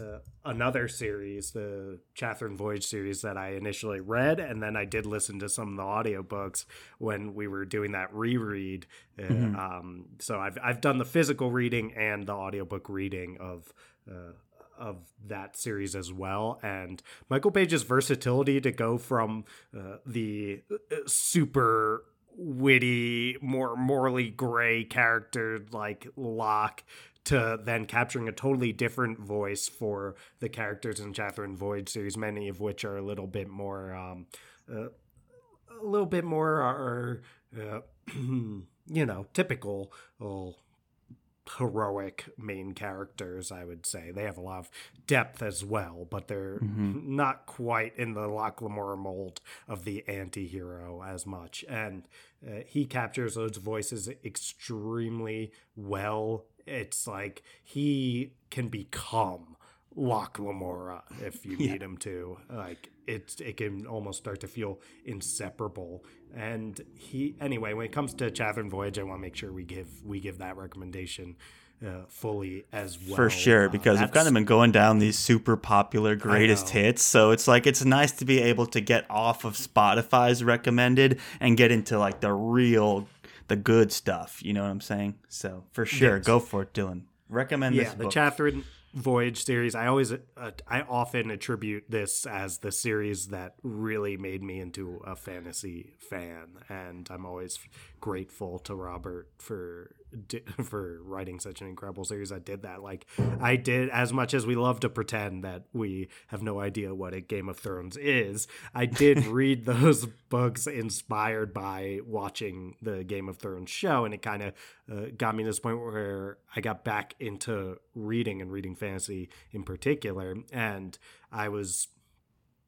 uh, another series, the Chathrand Voyage series that I initially read, and then I did listen to some of the audiobooks when we were doing that reread. Uh, Mhm. um, so I've I've done the physical reading and the audiobook reading of. Uh, of that series as well and michael page's versatility to go from uh, the uh, super witty, more morally gray character like Locke to then capturing a totally different voice for the characters in Chathrand Voyage series, many of which are a little bit more, um, uh, a little bit more are, uh, you know, typical heroic main characters, I would say. They have a lot of depth as well, but they're mm-hmm. not quite in the Locke Lamora mold of the anti hero as much. And uh, he captures those voices extremely well. It's like he can become Locke Lamora if you yeah. need him to. Like it's it can almost start to feel inseparable. And he anyway, when it comes to Chathrand Voyage, I want to make sure we give we give that recommendation uh, fully as well. For sure, uh, because uh, we've kind of been going down these super popular greatest hits. So it's like it's nice to be able to get off of Spotify's recommended and get into like the real the good stuff. You know what I'm saying? So for sure, yes. go for it, Dylan. Recommend yeah, this book. the Chathrand Voyage series. I always, uh, I often attribute this as the series that really made me into a fantasy fan, and I'm always grateful to Robert for for writing such an incredible series I did that. Like I did, as much as we love to pretend that we have no idea what a Game of Thrones is, I did read those books inspired by watching the Game of Thrones show, and it kind of uh, got me to this point where I got back into reading and reading fantasy in particular, and I was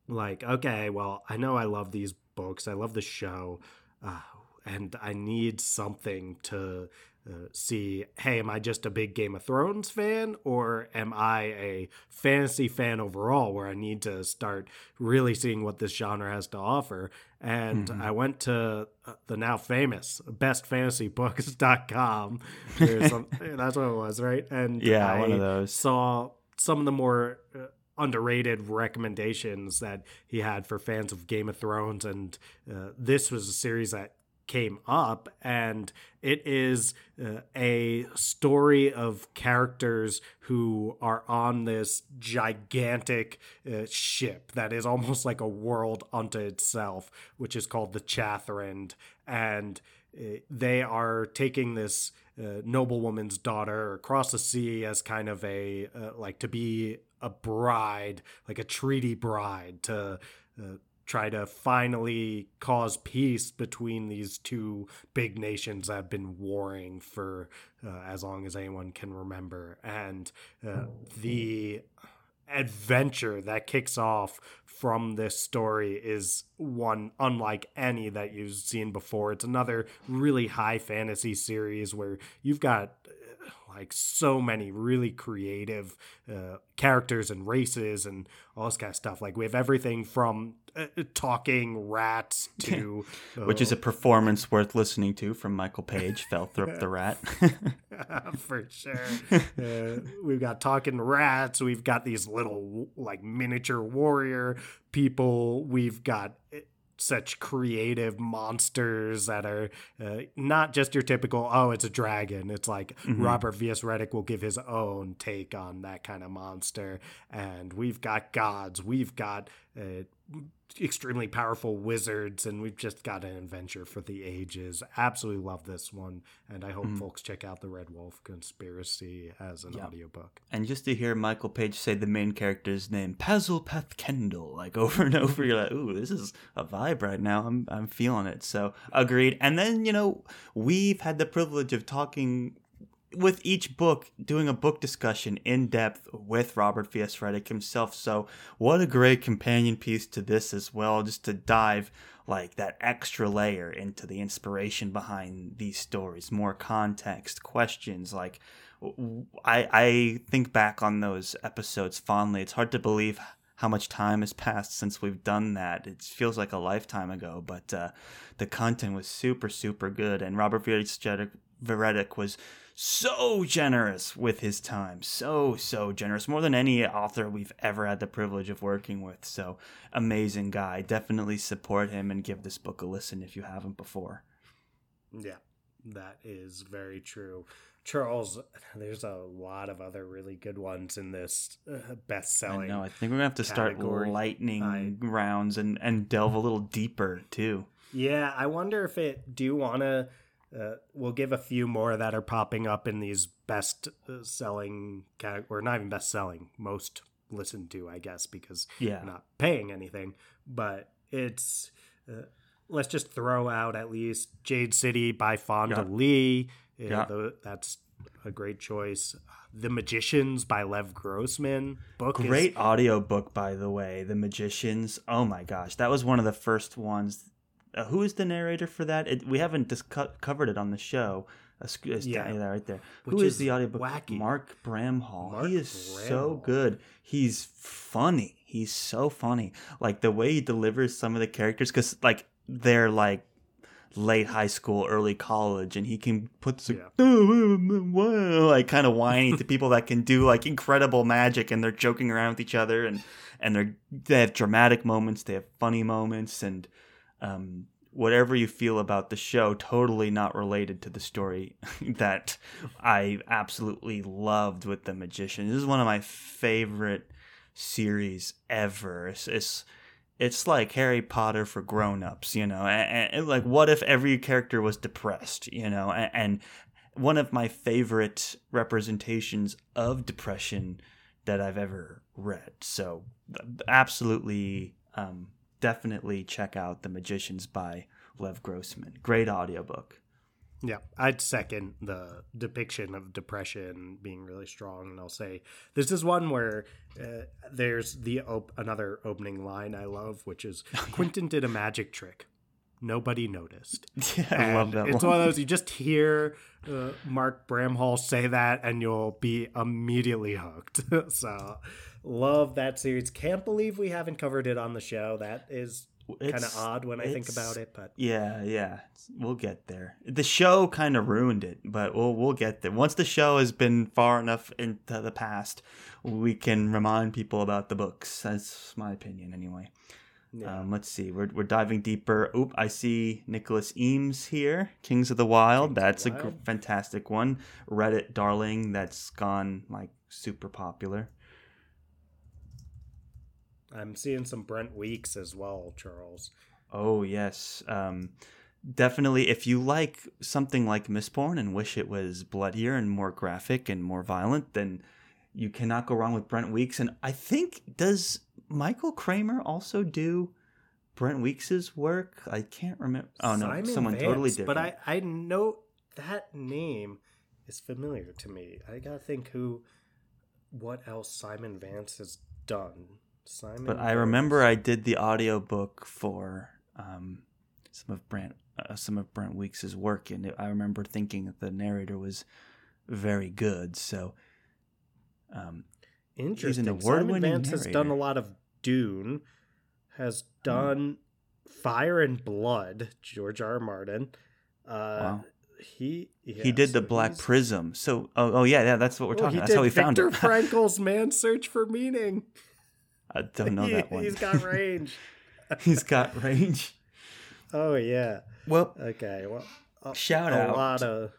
like, okay, well, I know I love these books, I love the show. Uh, and I need something to uh, see hey, am I just a big Game of Thrones fan or am I a fantasy fan overall where I need to start really seeing what this genre has to offer? And mm-hmm. I went to uh, the now famous bestfantasybooks.com. some, that's what it was, right? And yeah, I one of those. saw some of the more. Uh, underrated recommendations that he had for fans of Game of Thrones, and uh, this was a series that came up and it is uh, a story of characters who are on this gigantic uh, ship that is almost like a world unto itself which is called the Chathrand and uh, they are taking this uh, noblewoman's daughter across the sea as kind of a uh, like to be a bride like a treaty bride to try to finally cause peace between these two big nations that have been warring for uh, as long as anyone can remember. And uh, the adventure that kicks off from this story is one unlike any that you've seen before. It's another really high fantasy series where you've got like so many really creative uh, characters and races and all this kind of stuff. Like we have everything from uh, talking rats to uh, which is a performance worth listening to from Michael Page, Felthrup the rat. For sure, uh, we've got talking rats. We've got these little like miniature warrior people. We've got uh, such creative monsters that are uh, not just your typical oh it's a dragon. It's like mm-hmm. robert v.s redick will give his own take on that kind of monster. And we've got gods. We've got uh, extremely powerful wizards and we've just got an adventure for the ages. Absolutely love this one and i hope mm. folks check out the red wolf conspiracy as an yep. audiobook. And just to hear michael page say the main character's name Pazel Pathkendle like over and over you're like ooh this is a vibe right now. I'm, I'm feeling it. So agreed. And then you know we've had the privilege of talking with each book doing a book discussion in depth with Robert V.S. Redick himself. So, what a great companion piece to this as well, just to dive like that extra layer into the inspiration behind these stories, more context, questions. Like, I I think back on those episodes fondly. It's hard to believe how much time has passed since we've done that. It feels like a lifetime ago, but uh, the content was super, super good. And Robert V.S. Was so generous with his time. So, so generous. More than any author we've ever had the privilege of working with. So, amazing guy. Definitely support him and give this book a listen if you haven't before. Yeah, that is very true. Charles, there's a lot of other really good ones in this uh, best-selling. Know. I think we're gonna have to category. start lightning I, rounds and and delve a little deeper too. Yeah, I wonder if it. Do you want to? Uh, we'll give a few more that are popping up in these best uh, selling, or not even best selling, most listened to, I guess, because yeah. we're not paying anything. But it's. Uh, let's just throw out at least Jade City by Fonda Yeah. Lee. Yeah, Yeah. tho- that's a great choice. The Magicians by Lev Grossman. Book is- Great audiobook, by the way. The Magicians. Oh my gosh, that was one of the first ones. Uh, who is the narrator for that? It, we haven't dis- covered it on the show. Uh, Yeah. there, right there. Which Who is, is the audiobook? wacky. Mark Bramhall. Mark he is so good. He's funny. He's so funny. Like the way he delivers some of the characters, because like they're like late high school, early college, and he can put this, Yeah. like kind of whiny to people that can do like incredible magic, and they're joking around with each other, and and they're they have dramatic moments, they have funny moments, and um, whatever you feel about the show, totally not related to the story that I absolutely loved with the magician. This is one of my favorite series ever. It's, it's it's like Harry Potter for grown-ups, you know. And, and like, what if every character was depressed, you know? And, and one of my favorite representations of depression that I've ever read. So, absolutely, um, definitely check out The Magicians by Lev Grossman. Great audiobook. Yeah, I'd second the depiction of depression being really strong, and I'll say this is one where uh, there's the op- another opening line I love, which is Quentin did a magic trick, nobody noticed. Yeah, I love that it's one. one of those you just hear uh, Mark Bramhall say that, and you'll be immediately hooked. so, love that series. Can't believe we haven't covered it on the show. That is kind of odd when I think about it, but Yeah, yeah, we'll get there. The show kind of ruined it, but we'll we'll get there. Once the show has been far enough into the past, we can remind people about the books. That's my opinion, anyway. Yeah. Um, let's see. We're we're diving deeper. Oop, I see Nicholas Eames here. Kings of the Wild. Kings that's the a gr- fantastic one. Reddit darling. That's gone like super popular. I'm seeing some Brent Weeks as well, Charles. Oh yes, um, definitely. If you like something like Mistborn and wish it was bloodier and more graphic and more violent, then you cannot go wrong with Brent Weeks. And I think does Michael Kramer also do Brent Weeks's work? I can't remember. Oh no, Simon someone Vance, totally different. But I, I know that name is familiar to me. I gotta think who, what else Simon Vance has done. Simon. But I remember I did the audiobook for um, some of Brent uh, some of Brent Weeks's work, and I remember thinking that the narrator was very good. So. Um, interesting. Simon award-winning Vance has done a lot of Dune, has done Fire and Blood. George R. R. Martin. Uh, Wow. He yeah, he did so the Black he's- Prism. So, oh, oh yeah, yeah, that's what we're Well, talking. about. That's how we found Viktor it. Frankl's Man's Search for Meaning. I don't know He- that one. He's got range. He's got range. oh yeah. Well, Okay. Well, a, Shout a out. lot of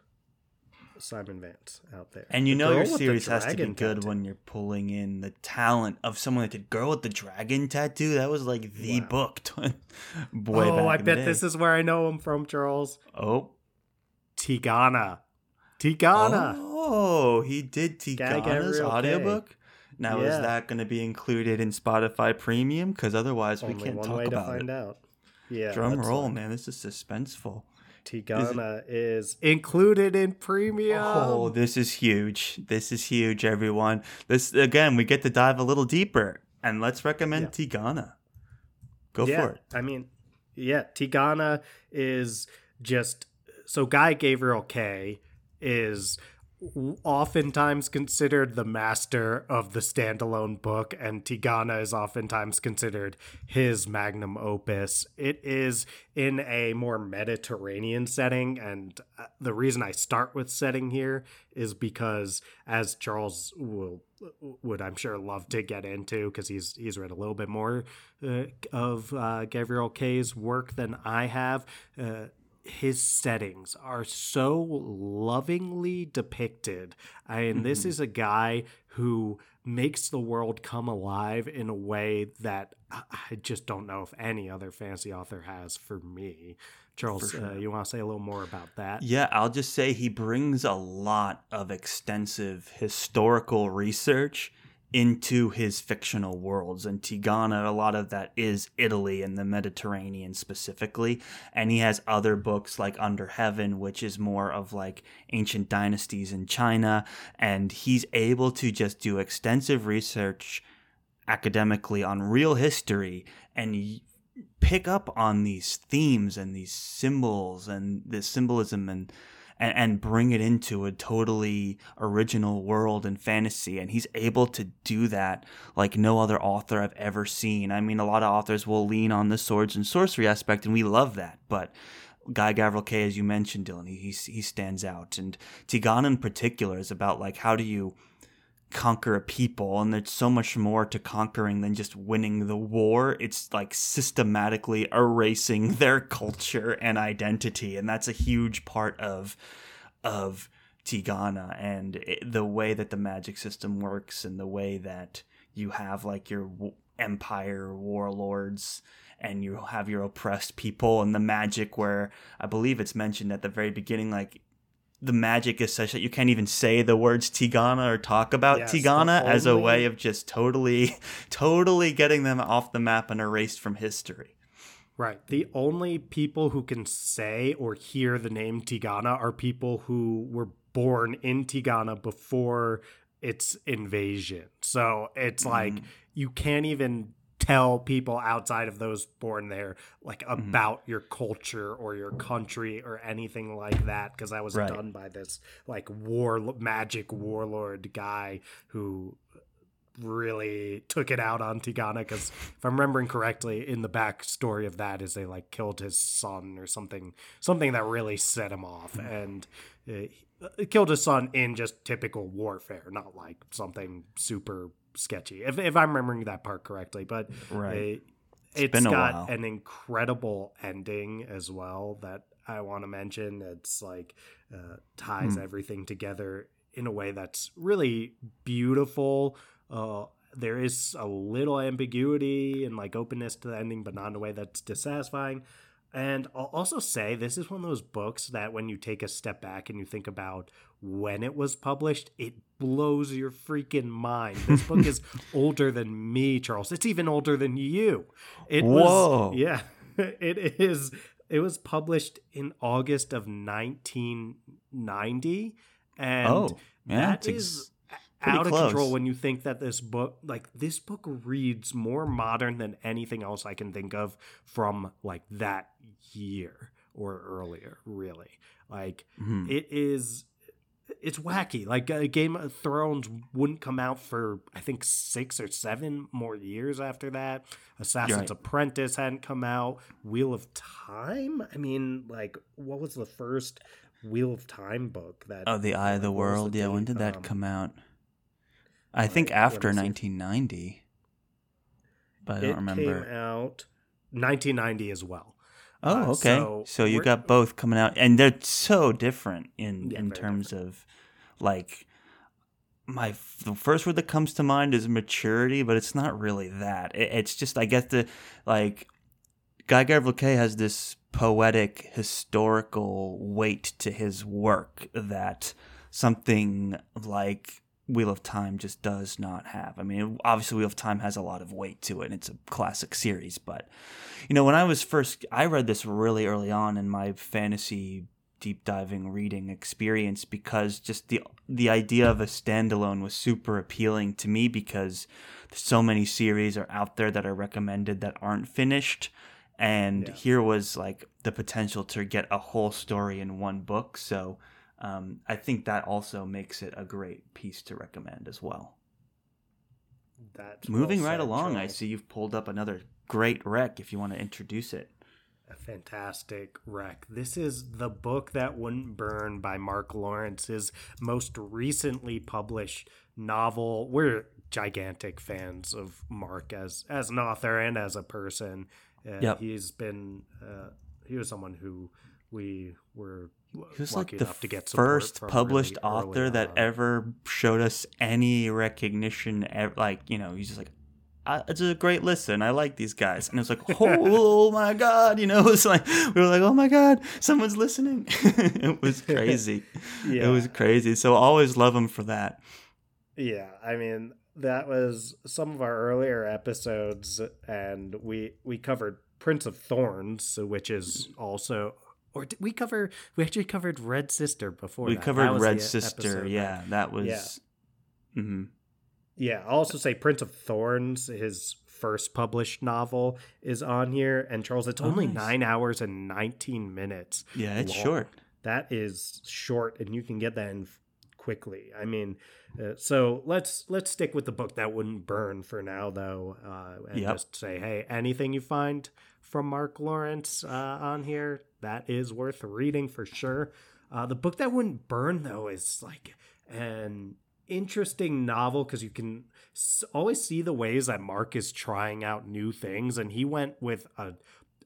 Simon Vance out there. and you The know your series has to be good tattoo. when you're pulling in the talent of someone that did Girl with the Dragon Tattoo. That was like the Wow. book. Boy, oh, I bet this is where I know him from, Charles. Oh, Tigana. Tigana. Oh, he did Tigana's audiobook. Now is that going to be included in Spotify Premium? Because otherwise we can't talk about find it. out. Yeah. Drum roll, man. This is suspenseful. Tigana uh, is included in premium. Oh, this is huge. This is huge, everyone. This again, we get to dive a little deeper, and let's recommend Tigana. Go yeah, for it. I mean, yeah, Tigana is just so Guy Gavriel Kay is oftentimes considered the master of the standalone book and Tigana is oftentimes considered his magnum opus. It is in a more Mediterranean setting and uh, the reason I start with setting here is because as Charles will would I'm sure love to get into because he's he's read a little bit more uh, of uh, Gavriel Kay's work than I have. Uh, his settings are so lovingly depicted. And this Mhm. is a guy who makes the world come alive in a way that I I just don't know if any other fantasy author has for me. Charles, For sure. uh, you want to say a little more about that? Yeah, I'll just say he brings a lot of extensive historical research into his fictional worlds. And Tigana, a lot of that is Italy and the Mediterranean specifically. And he has other books like Under Heaven, which is more of like ancient dynasties in China. And he's able to just do extensive research academically on real history and pick up on these themes and these symbols and this symbolism and, and and bring it into a totally original world and fantasy. And he's able to do that like no other author I've ever seen. I mean a lot of authors will lean on the swords and sorcery aspect and we love that, but Guy Gavriel Kay, as you mentioned, Dylan, he, he he stands out, and Tigana in particular is about like how do you conquer a people and there's so much more to conquering than just winning the war. It's like systematically erasing their culture and identity and that's a huge part of of Tigana and it, the way that the magic system works and the way that you have like your w- empire warlords and you have your oppressed people and the magic where I believe it's mentioned at the very beginning like the magic is such that you can't even say the words Tigana or talk about Yes, Tigana as a way of just totally, totally getting them off the map and erased from history. Right. The only people who can say or hear the name Tigana are people who were born in Tigana before its invasion. So it's mm-hmm. like you can't even tell people outside of those born there like mm-hmm. about your culture or your country or anything like that because I was Right. done by this like war magic warlord guy who really took it out on Tigana because if I'm remembering correctly, in the backstory of that is they like killed his son or something, something that really set him off, mm-hmm. and uh, uh, killed his son in just typical warfare, not like something super sketchy. If if I'm remembering that part correctly, but Right. uh, it's been got while. an incredible ending as well that I want to mention. It's like uh, ties Hmm. everything together in a way that's really beautiful. Uh, there is a little ambiguity and like openness to the ending, but not in a way that's dissatisfying. And I'll also say this is one of those books that when you take a step back and you think about when it was published, it blows your freaking mind. This book is older than me, Charles. It's even older than you. It Whoa. was yeah. It is it was published in August of 1990 and oh, yeah, that is pretty out of control when you think that this book like this book reads more modern than anything else i can think of from like that year or earlier really like Mhm. it is it's wacky like uh, game of thrones wouldn't come out for i think six or seven more years after that assassin's Right. apprentice hadn't come out wheel of time i mean like what was the first wheel of time book that Oh, the Eye of the like, what was World. Yeah, when did that Um, come out? I think after 1990, but I don't it remember. came out 1990 as well. Oh, Uh, okay. so So, you got both coming out, and they're so different in Yeah, in terms of like my the first word that comes to mind is maturity, but it's not really that. It, it's just I guess the like Guy Gavriel Kay has this poetic historical weight to his work that something like Wheel of Time just does not have. I mean, obviously Wheel of Time has a lot of weight to it. and It's a classic series, but you know, when I was first I read this really early on in my fantasy deep diving reading experience because just the the idea of a standalone was super appealing to me because so many series are out there that are recommended that aren't finished and Yeah. here was like the potential to get a whole story in one book so um, i think that also makes it a great piece to recommend as well That's well moving right said, along i see you've pulled up another great rec if you want to introduce it A fantastic wreck. This is The Book That Wouldn't Burn by Mark Lawrence, his most recently published novel. We're gigantic fans of Mark as as an author and as a person. Uh, Yep. He's been uh, he was someone who we were He was like the first published really author that on. ever showed us any recognition. ev- Like you know, he's just like, I, "It's a great listen. I like these guys," and it was like, "Oh my god!" You know, it was like we were like, "Oh my god, someone's listening." it was crazy. yeah. It was crazy. So always love him for that. Yeah, I mean that was some of our earlier episodes, and we we covered Prince of Thorns, which is also, or did we cover? We actually covered Red Sister before. we that. covered That Red Sister. episode that- Yeah, that was. Yeah. mhm. yeah. I'll also say Prince of Thorns, his first published novel, is on here, and Charles, it's Oh, only nice. nine hours and nineteen minutes. Yeah, it's long. short. that is short and you can get that in quickly. I mean uh, so let's let's stick with the book that wouldn't burn for now though uh, and Yep. just say hey anything you find from mark lawrence uh, on here that is worth reading for sure. Uh, the book that wouldn't burn though is like an interesting novel because you can s- always see the ways that mark is trying out new things and he went with a,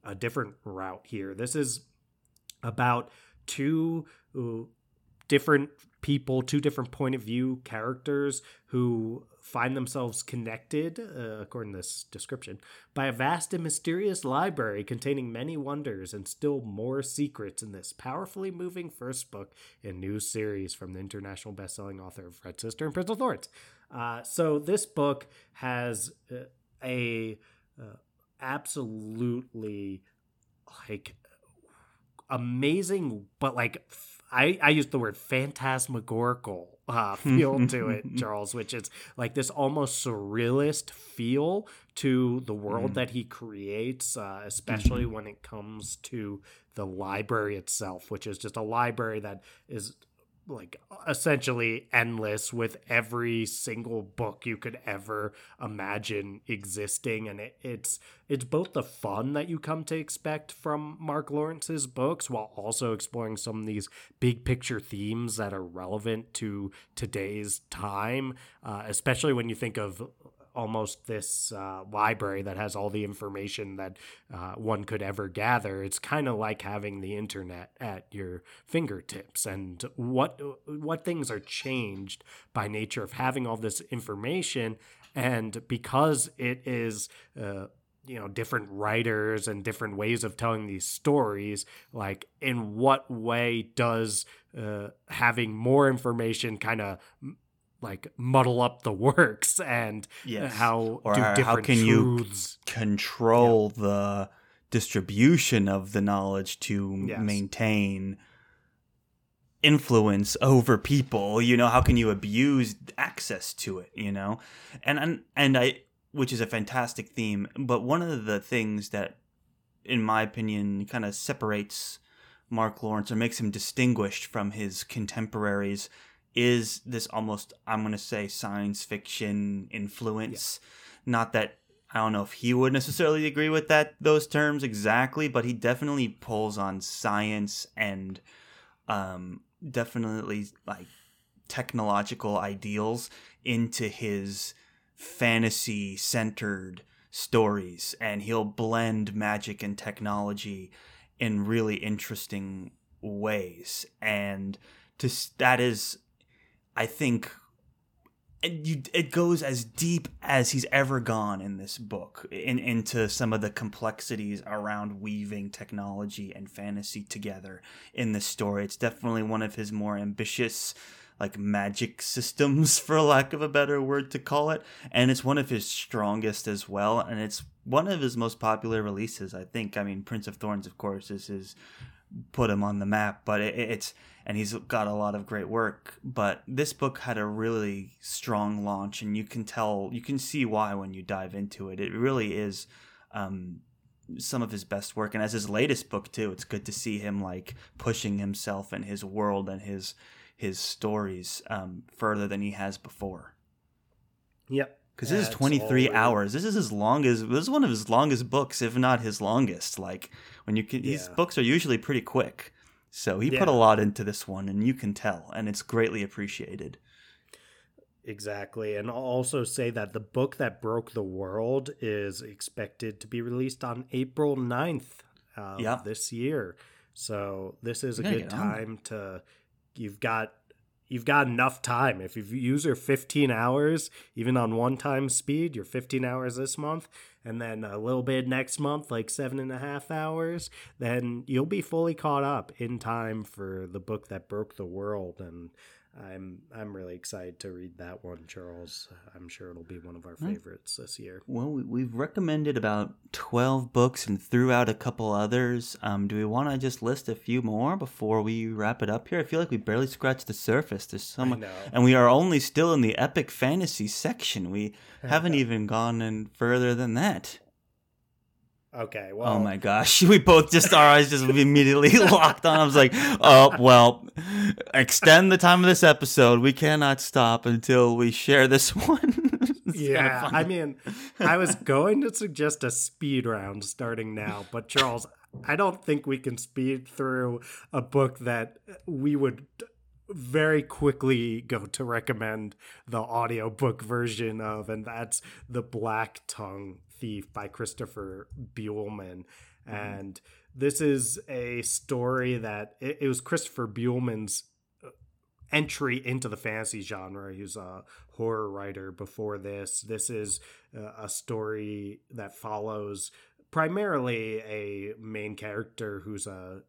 a different route here. This is about two different people, two different point of view characters who find themselves connected, uh, according to this description, by a vast and mysterious library containing many wonders and still more secrets in this powerfully moving first book in new series from the international best-selling author of Red Sister and Prince of Thorns. Uh, so this book has uh, a uh, absolutely like amazing, but like f- I I used the word phantasmagorical uh, feel to it, Charles, which is like this almost surrealist feel to the world Mhm. that he creates, uh, especially when it comes to the library itself, which is just a library that is like essentially endless with every single book you could ever imagine existing. And it, it's it's both the fun that you come to expect from Mark Lawrence's books while also exploring some of these big picture themes that are relevant to today's time uh, especially when you think of almost this uh, library that has all the information that uh, one could ever gather. It's kind of like having the internet at your fingertips, and what what things are changed by nature of having all this information, and because it is. Uh, you know different writers and different ways of telling these stories like in what way does uh, having more information kind of like muddle up the works and Yes. how Or how can you- truths control the distribution of the knowledge to Yes. maintain influence over people you know how can you abuse access to it you know and and, and i which is a fantastic theme but one of the things that in my opinion kind of separates mark lawrence or makes him distinguished from his contemporaries is this almost i'm going to say science fiction influence. Not that I don't know if he would necessarily agree with that those terms exactly, but he definitely pulls on science and um, definitely like technological ideals into his fantasy centered stories, and he'll blend magic and technology in really interesting ways, and to that is, I think and you, it goes as deep as he's ever gone in this book in, into some of the complexities around weaving technology and fantasy together in this story. It's definitely one of his more ambitious like magic systems for lack of a better word to call it. And it's one of his strongest as well and it's one of his most popular releases i think. I mean prince of thorns of course is his put him on the map but it, it's and he's got a lot of great work but this book had a really strong launch and you can tell you can see why when you dive into it. It really is um, some of his best work and as his latest book too. It's good to see him like pushing himself and his world and his his stories um, further than he has before. Yep. Because this Yeah, is 23 all- hours. This is as long as this is one of his longest books if not his longest. Like when you can these books are usually pretty quick so he put a lot into this one and you can tell and it's greatly appreciated Exactly. And I'll also say that the book that broke the world is expected to be released on April 9th of uh, Yeah. this year. So this is a good get on that. time to you've got you've got enough time. If you use your 15 hours, even on one time speed, your 15 hours this month, and then a little bit next month, like seven and a half hours, then you'll be fully caught up in time for the book that broke the world. And I'm I'm really excited to read that one, Charles. I'm sure it'll be one of our favorites this year. Well, we- we've recommended about 12 books and threw out a couple others. Um, do we want to just list a few more before we wrap it up here? I feel like we barely scratched the surface. There's so much. And we are only still in the epic fantasy section. We haven't even gone in further than that. Okay, oh well, Oh my gosh. We both just, our eyes just immediately locked on. I was like, oh, well, extend the time of this episode. We cannot stop until we share this one. It's kinda Yeah. I mean, I was going to suggest a speed round starting now, but Charles, I don't think we can speed through a book that we would very quickly go to recommend the audiobook version of, and that's The Black Tongue Thief by Christopher Buehlman. And this is a story that it, it was Christopher Buehlman's entry into the fantasy genre. He's a horror writer before this. This is uh, a story that follows primarily a main character who's a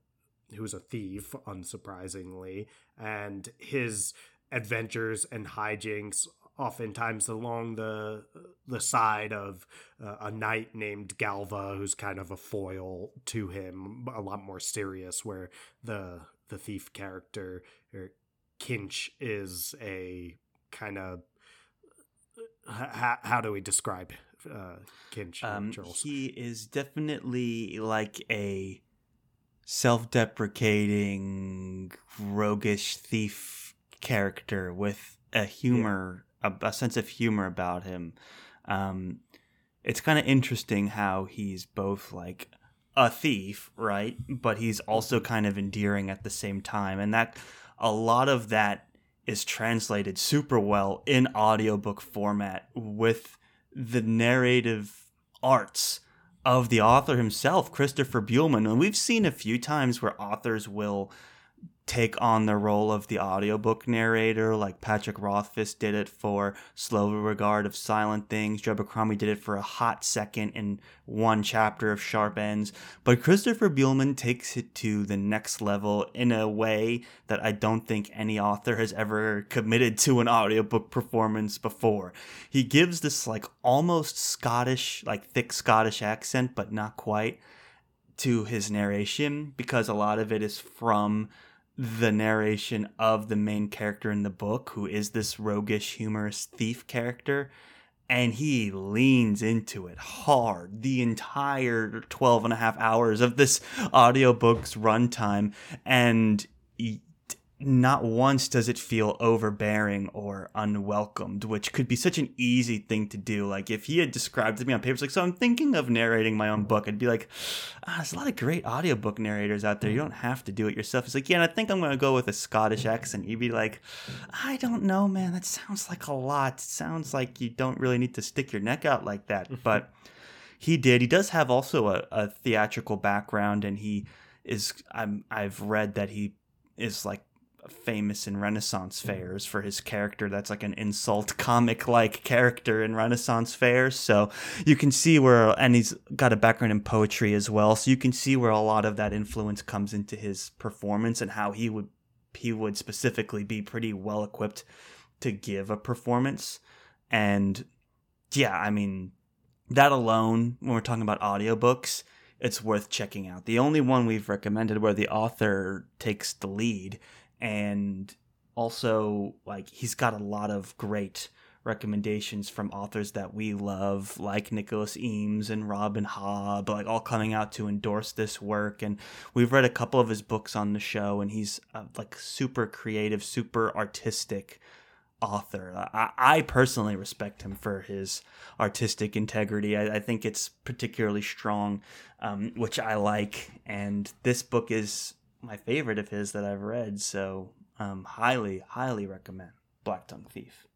who's a thief, unsurprisingly, and his adventures and hijinks oftentimes along the the side of uh, a knight named Galva who's kind of a foil to him a lot more serious where the the thief character or Kinch is a kind of how, how do we describe uh, Kinch Um, he is definitely like a self-deprecating, roguish thief character with a humor, a, a sense of humor about him. Um, it's kind of interesting how he's both like a thief, right? But he's also kind of endearing at the same time, and that a lot of that is translated super well in audiobook format with the narrative arts of the author himself, Christopher Buehlman. And we've seen a few times where authors will take on the role of the audiobook narrator, like Patrick Rothfuss did it for Slow Regard of Silent Things. Joe Abercrombie did it for a hot second in one chapter of Sharp Ends. But Christopher Buehlman takes it to the next level in a way that I don't think any author has ever committed to an audiobook performance before. He gives this like almost Scottish, like thick Scottish accent, but not quite to his narration because a lot of it is from the narration of the main character in the book, who is this roguish, humorous thief character. And he leans into it hard the entire 12 and a half hours of this audiobook's runtime. And not once does it feel overbearing or unwelcomed, which could be such an easy thing to do. Like if he had described to me on paper, it's like, so I'm thinking of narrating my own book, I'd be like, ah, there's a lot of great audiobook narrators out there. You don't have to do it yourself. It's like, yeah, and I think I'm going to go with a Scottish accent. You'd be like, I don't know, man. That sounds like a lot. It sounds like you don't really need to stick your neck out like that. But he did. He does have also a, a theatrical background, and he is. I'm. I've read that he is like famous in Renaissance fairs for his character. That's like an insult comic like character in Renaissance fairs. So you can see where, and he's got a background in poetry as well. So you can see where a lot of that influence comes into his performance and how he would he would specifically be pretty well equipped to give a performance. And yeah, I mean, that alone, when we're talking about audiobooks, it's worth checking out. The only one we've recommended where the author takes the lead, and also, like, he's got a lot of great recommendations from authors that we love, like Nicholas Eames and Robin Hobb, like all coming out to endorse this work. And we've read a couple of his books on the show, and he's like super creative, super artistic author. I, I personally respect him for his artistic integrity. I, I think it's particularly strong, um, which I like. And this book is my favorite of his that I've read. So, um, highly, highly recommend Black Tongue Thief.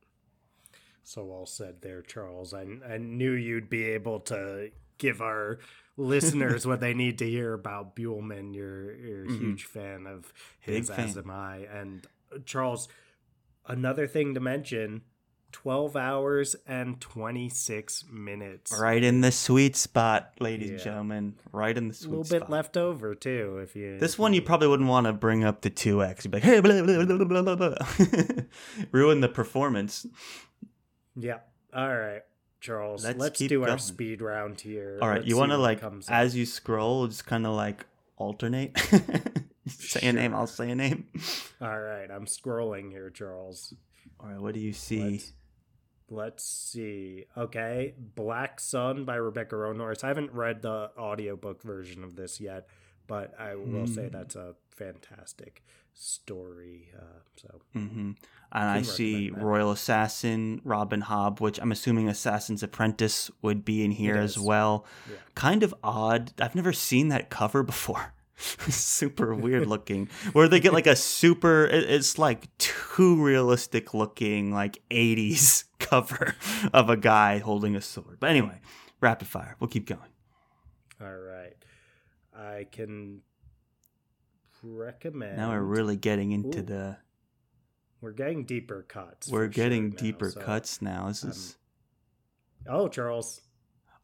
So all said there, Charles. I, I knew you'd be able to give our listeners what they need to hear about Buehlman. You're you're a Mhm. huge fan of his, Big as fan. am I. And uh, Charles, another thing to mention: twelve hours and twenty six minutes. Right in the sweet spot, ladies and gentlemen. Right in the sweet spot. A little spot. bit left over too. If you This one you probably wouldn't want to bring up to 2x. You'd be like, hey, blah, blah, blah, blah, blah, ruin the performance. Yeah. All right, Charles. Let's Let's, keep do our going. speed round here. All right, Let's you want to like, as you scroll, just kind of like alternate? say a name, I'll say a name. All right, I'm scrolling here, Charles. All right, what do you see? Let's, let's see. Okay, Black Sun by Rebecca Roanhorse. I haven't read the audiobook version of this yet, but I will say Mm. that's a fantastic story. Uh, so hmm And I see that. Royal Assassin, Robin Hobb, which I'm assuming Assassin's Apprentice would be in here as well. Yeah. Kind of odd. I've never seen that cover before. super weird looking. Where they get like a super, it's like too realistic looking, like 80s cover of a guy holding a sword. But anyway, rapid fire. We'll keep going. all right, I can recommend. Now we're really getting into Ooh, the. we're getting deeper cuts. We're sure getting now, deeper so- cuts now. This um, is. Oh, Charles.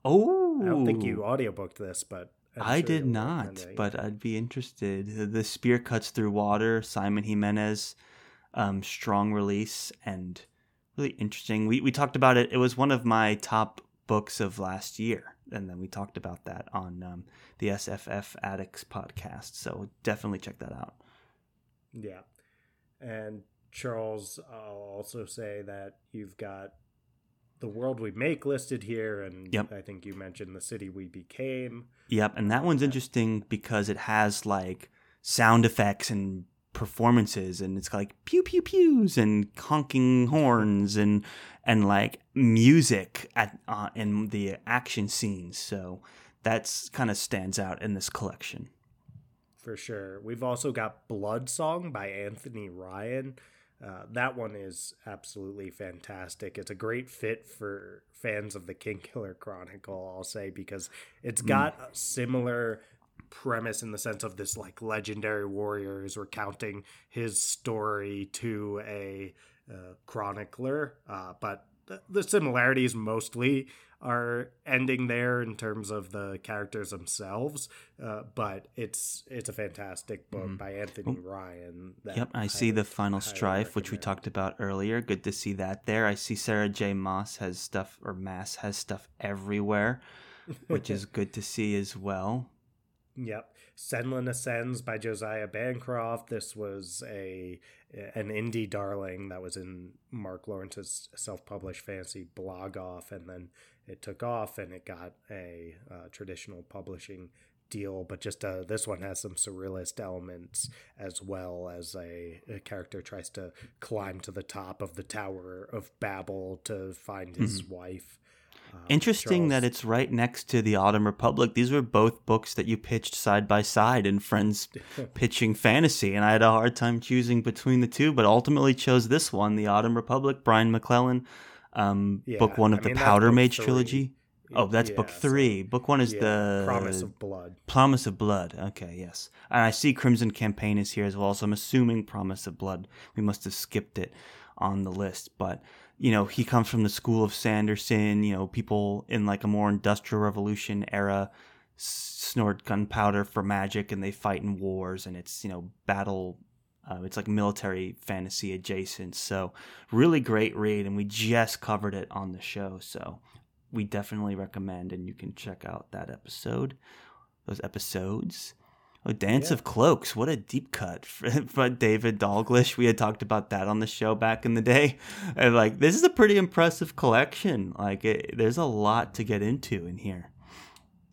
Oh, I don't think you audiobooked this, but I did not, but I'd be interested. The- The spear cuts through water. Simon Jimenez, um, strong release and really interesting. We we talked about it. It was one of my top books of last year, and then we talked about that on um, the SFF Addicts podcast. So definitely check that out. Yeah. And Charles, I'll also say that you've got the world we make listed here, and Yep. I think you mentioned the city we became. Yep, and that one's interesting because it has like sound effects and performances and it's like pew pew pews and honking horns and and like music at uh, in the action scenes. So that's kind of stands out in this collection. For sure. We've also got Blood Song by Anthony Ryan. Uh, that one is absolutely fantastic. It's a great fit for fans of the Kingkiller Chronicle, I'll say, because it's got a similar premise in the sense of this like legendary warrior is recounting his story to a uh, chronicler, uh, but the, similarities mostly are ending there in terms of the characters themselves. Uh, but it's it's a fantastic book Mhm. by Anthony Ryan. That Yep, I see the final strife, which we talked about earlier. Good to see that there. I see Sarah J. Moss has stuff, or Maas has stuff everywhere, which is good to see as well. Yep. Senlin Ascends by Josiah Bancroft. This was a an indie darling that was in Mark Lawrence's self-published fantasy blog off and then it took off and it got a uh, traditional publishing deal. But just uh, this one has some surrealist elements as well as a, a character tries to climb to the top of the tower of babel to find his wife Um, Interesting that it's right next to the Autumn Republic. These were both books that you pitched side by side in Friends pitching fantasy, and I had a hard time choosing between the two, but ultimately chose this one, the Autumn Republic, Brian McClellan, um, book one of I the mean, Powder Mage three. trilogy. Oh, that's book Yeah, so- three. book one is yeah, the promise of blood Promise of Blood. Okay, yes. And I see Crimson Campaign is here as well, so I'm assuming Promise of Blood. We must have skipped it on the list. But, you know, he comes from the school of Sanderson, you know, people in like a more industrial revolution era snort gunpowder for magic and they fight in wars and it's, you know, battle. Uh, it's like military fantasy adjacent. So, really great read. And we just covered it on the show. So, we definitely recommend and you can check out that episode those episodes oh dance Yeah. of cloaks what a deep cut for david dalglish we had talked about that on the show back in the day and like this is a pretty impressive collection like it, there's a lot to get into in here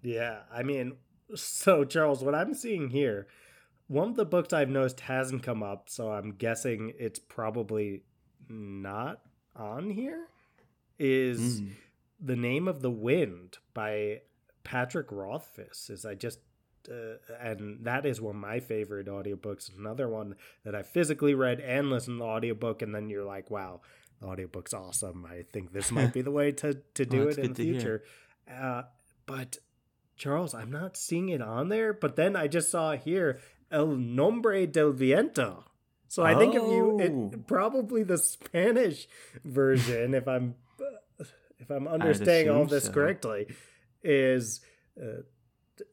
Yeah, I mean, so Charles, what I'm seeing here, one of the books I've noticed hasn't come up, so I'm guessing it's probably not on here. Is Mm. the name of the wind by Patrick Rothfuss? Is I just uh, and that is one of my favorite audiobooks. Another one that I physically read and listened to the audiobook, and then you're like, wow, the audiobook's awesome. I think this might be the way to, to do Well, it in the future. Uh, but Charles, I'm not seeing it on there, but then I just saw here El Nombre del Viento. So I think if you Oh. it, probably the Spanish version, if I'm if I'm understanding all this so. correctly, is uh,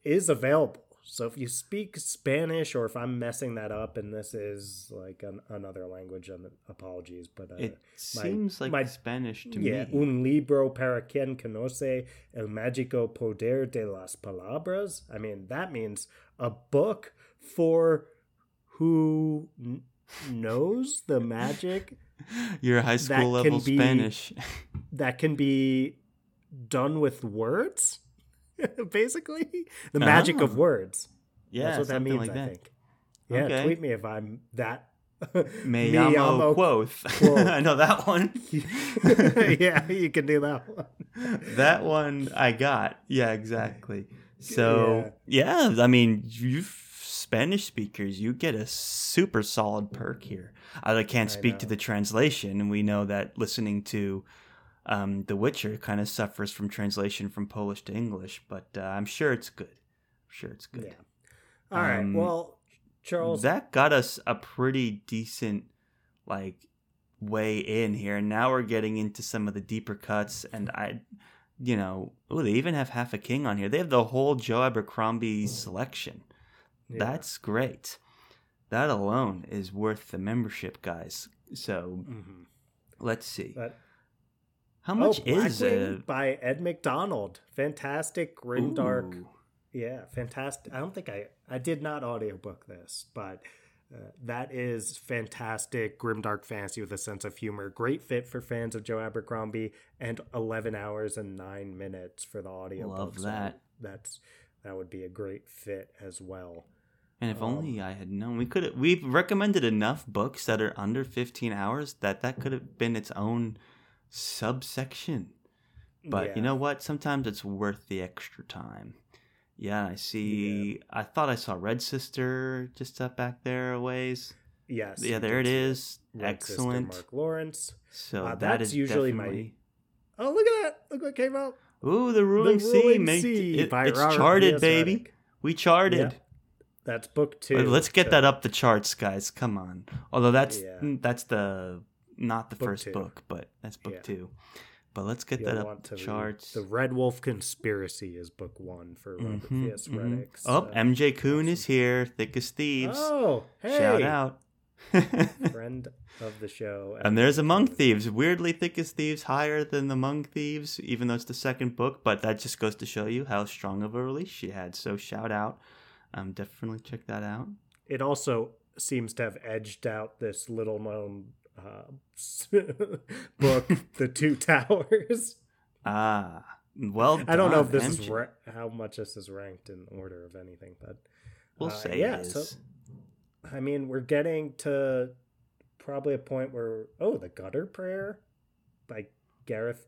is available. So if you speak Spanish, or if I'm messing that up, and this is like an, another language, um, apologies, but uh, It my- seems like my- Spanish to yeah, me. un libro para quien conoce el mágico poder de las palabras. I mean, that means a book for who n- knows the magic Your high school level be- Spanish. that can be done with words. Basically, the uh-huh. magic of Oh. words. yeah, That's what that means. like I that. think. Yeah, Okay. tweet me if I'm that. Me Me llamo llamo Kvothe. Kvothe. I know that one. yeah, you can do that one. that one I got. Yeah, exactly. So yeah, I mean, you Spanish speakers, you get a super solid perk here. I can't I speak to the translation, and we know that listening to um, The Witcher kind of suffers from translation from Polish to English, but uh, I'm sure it's good. I'm sure it's good. Yeah. All right. Um, Well, Charles. That got us a pretty decent like way in here. and Now we're getting into some of the deeper cuts and I you know, oh they even have half a king on here. They have the whole Joe Abercrombie selection. yeah. That's great. That alone is worth the membership, guys. So Mhm. let's see. That- How much oh, is it? by Ed McDonald? Fantastic, grimdark. Ooh. Yeah, fantastic. I don't think I I did not audiobook this, but uh, that is fantastic grimdark fantasy with a sense of humor. Great fit for fans of Joe Abercrombie, and eleven hours and nine minutes for the audiobook. Love so that. that's that would be a great fit as well. And if Um, only I had known, we could. We've recommended enough books that are under fifteen hours that that could have been its own subsection. But Yeah. you know what? Sometimes it's worth the extra time. Yeah, I see. I thought I saw Red Sister just up back there a ways. Yes. yeah, there it is. did see is. Red Sister, Excellent. Mark Lawrence. So Uh, that that's is usually my- Oh, look at that! Look what came out. Ooh, the ruling sea. Ruling Sea it- it's Robert charted, baby. Redick. We charted. Yep. That's book two. Let- Let's get so- that up the charts, guys. Come on. Although that's Yeah. mm, that's the not the Book first two. book, but that's book Yeah. two. But let's get You'll that up to charts. The Red Wolf Conspiracy is book one for Robert Mhm, V.S. mhm. Redick. Oh, so- MJ Kuhn is here. Thick as thieves. Oh, hey! Shout out. Friend of the show. and there's Among Thieves. Weirdly, Thick as Thieves higher than the Among Thieves, even though it's the second book. But that just goes to show you how strong of a release she had. So shout out. Um, definitely check that out. It also seems to have edged out this little known uh, book, The Two Towers. Ah, well. I don't know if this is ra- how much this is ranked in order of anything, but We'll uh, say yeah, so- I mean, we're getting to probably a point where oh, the Gutter Prayer by Gareth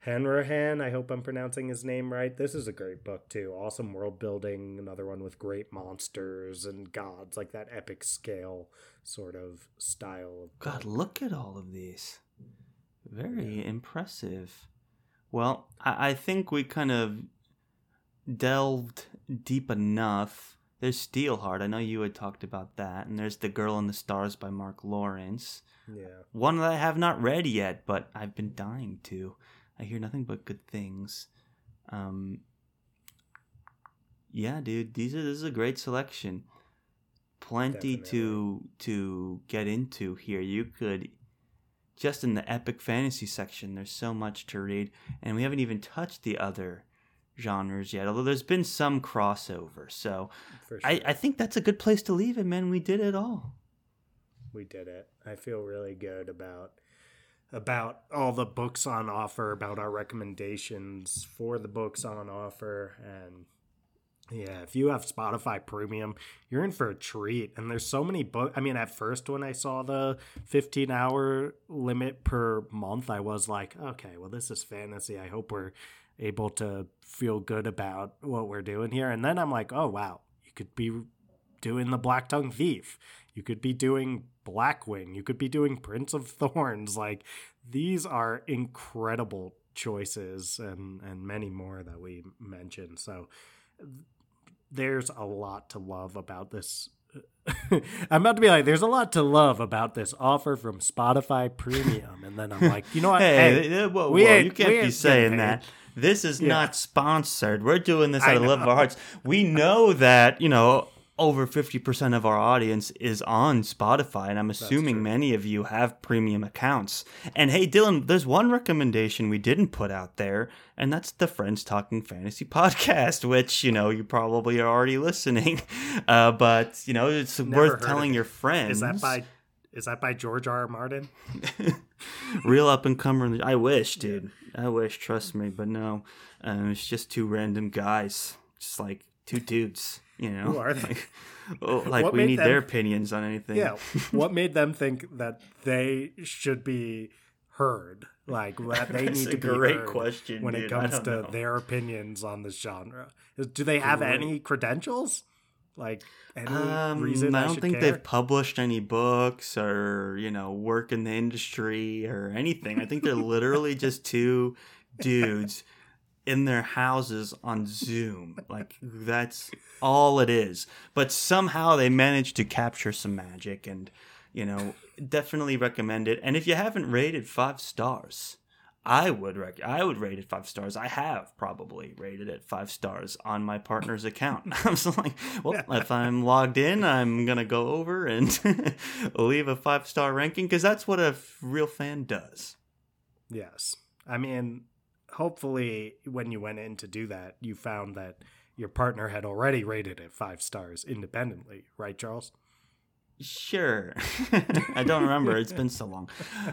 Hanrahan. I hope I'm pronouncing his name right. This is a great book too. Awesome world building. Another one with great monsters and gods, like that epic scale sort of style. Of God, look at all of these. Very impressive. Well, I, I think we kind of delved deep enough. There's Steelheart. I know you had talked about that. And there's The Girl in the Stars by Mark Lawrence. Yeah. One that I have not read yet, but I've been dying to. I hear nothing but good things. Um, yeah, dude, these are this is a great selection. Plenty to to get into here. You could just in the epic fantasy section. There's so much to read, and we haven't even touched the other genres yet. Although there's been some crossover, so sure. I, I think that's a good place to leave it, man. We did it all. we did it. I feel really good about about all the books on offer, about our recommendations for the books on offer and yeah, if you have Spotify Premium, you're in for a treat. And there's so many books. I mean, at first, when I saw the 15 hour limit per month, I was like, okay, well, this is fantasy. I hope we're able to feel good about what we're doing here. And then I'm like, oh, wow, you could be doing the Black Tongue Thief. You could be doing Blackwing. You could be doing Prince of Thorns. Like, these are incredible choices and, and many more that we mentioned. So, there's a lot to love about this. I'm about to be like, there's a lot to love about this offer from Spotify Premium, and then I'm like, you know what? Hey, Hey, uh, whoa, we whoa, you can't be saying that. This is Yeah. not sponsored. We're doing this I out of the love of our hearts. We know that, you know, over 50% of our audience is on Spotify, and I'm assuming many of you have premium accounts. And hey, Dylan, there's one recommendation we didn't put out there, and that's the Friends Talking Fantasy podcast, which, you know, you probably are already listening. Uh, but, you know, it's Never worth telling your friends. is that by is that by George R. R. Martin? real up and comer. I wish, dude. I wish. Trust me, but no. Um, it's just two random guys, just like two dudes. You know, Who are they? Like, oh, like What we need them- their opinions on anything. Yeah. what made them think that they should be heard? Like that they need to be great question, when dude. it comes to know. their opinions on this genre. Do they have Great. any credentials? Like any Um, reason I I, don't should think care? they've published any books or you know work in the industry or anything. I think they're literally just two dudes in their houses on Zoom. Like that's all it is. But somehow they managed to capture some magic and you know definitely recommend it. And if you haven't rated five stars, I would rec- I would rate it five stars. I have probably rated it five stars on my partner's account. I was like, well, if I'm logged in, I'm gonna go over and leave a five star ranking because that's what a real fan does. Yes. I mean, hopefully, when you went in to do that, you found that your partner had already rated it five stars independently, right, Charles? Sure, I don't remember. It's been so long,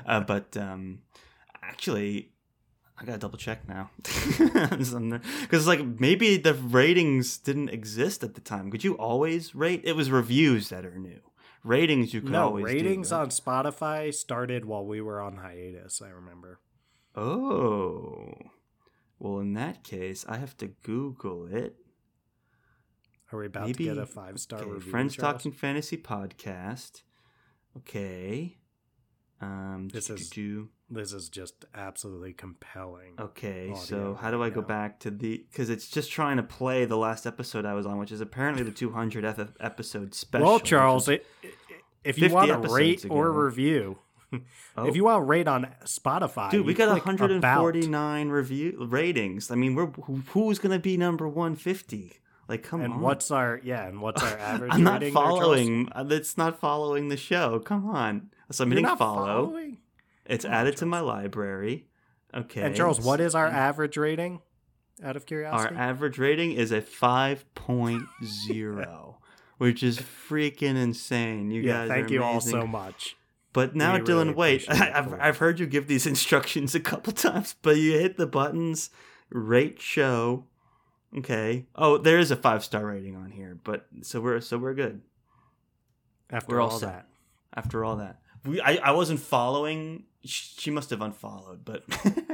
uh, but um, actually. I gotta double check now, because like maybe the ratings didn't exist at the time. Could you always rate? It was reviews that are new. Ratings you could no, always do, ratings right? on Spotify started while we were on hiatus, I remember. Oh. Well, in that case, I have to Google it. Are we about Maybe to get a five star okay, review? Friends Charles? Talking Fantasy Podcast. Okay. Um This is- do This is just absolutely compelling. Okay, so how do I go back to the cuz it's just trying to play the last episode I was on, which is apparently the 200th episode special. well, Charles, it, if you want to rate or review, Oh. if you want to rate on Spotify, Dude, we got click about. 149 review ratings. I mean, we're who's going to be number 150? Like come And on. what's our yeah? And what's our average? I'm not following. uh, That's not following the show. Come on. So I'm You're not follow. following? It's added to my library. Okay. And Charles, what is our average rating? Out of curiosity, our average rating is a 5.0, which is freaking insane. You yeah. guys Thank you all so much. But now, We Dylan, wait. I've, I've heard you give these instructions a couple times, but you hit the buttons, rate show. Okay. Oh, there is a five star rating on here, but so we're so we're good After We're all all that, after all that. We I, I wasn't following. She must have unfollowed, but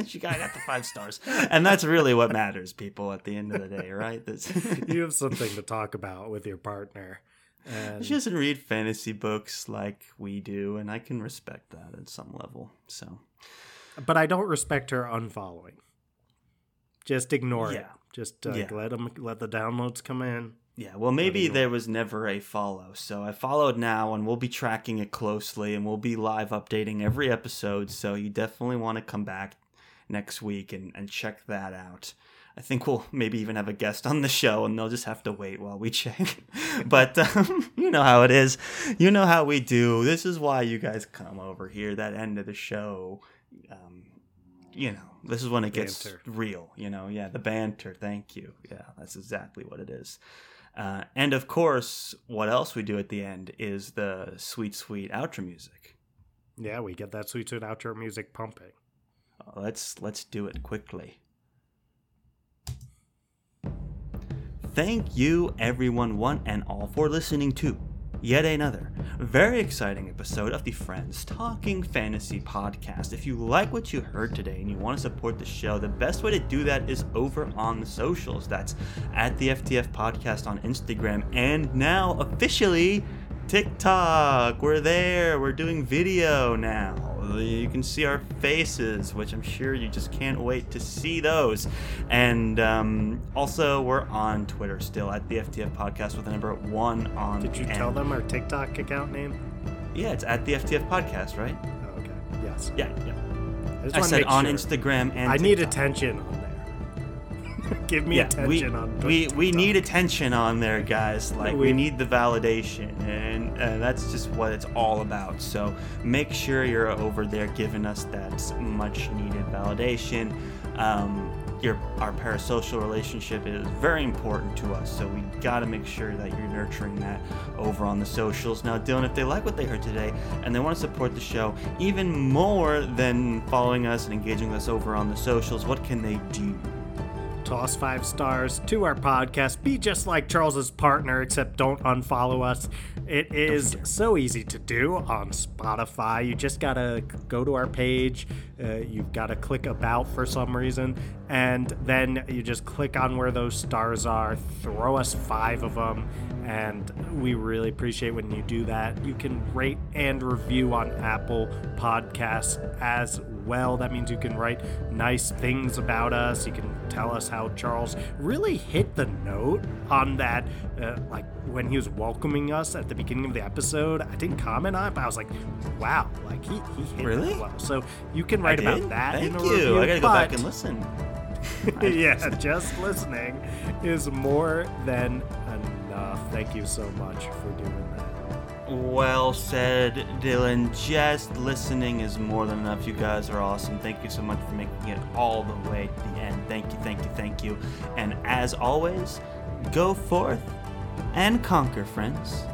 she got, got the five stars, and that's really what matters, people. At the end of the day, right? That's, you have something to talk about with your partner. And she doesn't read fantasy books like we do, and I can respect that at some level. So but I don't respect her unfollowing. Just ignore it. Yeah. Just uh, Yeah. let them let the downloads come in. Yeah, well, maybe there was never a follow. So I followed now, and we'll be tracking it closely, and we'll be live updating every episode. So you definitely want to come back next week and, and check that out. I think we'll maybe even have a guest on the show, and they'll just have to wait while we check. but um, you know how it is. You know how we do. This is why you guys come over here. That end of the show. Um, you know, this is when it gets Banter. real. You know, yeah, the banter. Thank you. Yeah, that's exactly what it is. Uh, and of course, what else we do at the end is the sweet, sweet outro music. Yeah, we get that sweet sweet outro music pumping. Uh, Let's let's do it quickly. Thank you, everyone, one and all, for listening to yet another very exciting episode of the Friends Talking Fantasy podcast. If you like what you heard today and you want to support the show, the best way to do that is over on the socials. That's at the FTF podcast on Instagram and now officially TikTok. We're there. We're doing video now. You can see our faces, which I'm sure you just can't wait to see those. And um, also, we're on Twitter still at the FTF Podcast with the number one on. Did you tell them our TikTok account name? Yeah, it's at the FTF Podcast, right? Oh, okay. Yes. Yeah, yeah. I, I said on sure. Instagram and I need attention. Give me yeah, attention we, on we we need attention on there, guys. Like we, We- need the validation, and uh, that's just what it's all about. So make sure you're over there giving us that much needed validation. Um, your our parasocial relationship is very important to us, so we got to make sure that you're nurturing that over on the socials. Now, Dylan, if they like what they heard today and they want to support the show even more than following us and engaging with us over on the socials, what can they do? Toss five stars to our podcast. Be just like Charles's partner, except don't unfollow us. It is so easy to do on Spotify. You just gotta go to our page. Uh, you've got to click about for some reason, and then you just click on where those stars are. Throw us five of them, and we really appreciate when you do that. You can rate and review on Apple Podcasts as well. That means you can write nice things about us. You can tell us how Charles really hit the note on that, uh, like when he was welcoming us at the beginning of the episode. I didn't comment on it, but I was like, wow, like he, he hit Really? well. So you can write I about did? that Thank in a you. review. I gotta go back and listen. yeah, just listening is more than enough. Thank you so much for doing that. Well said, Dylan. Just listening is more than enough. You guys are awesome. Thank you so much for making it all the way to the end. Thank you, thank you, thank you. And as always, go forth and conquer, friends.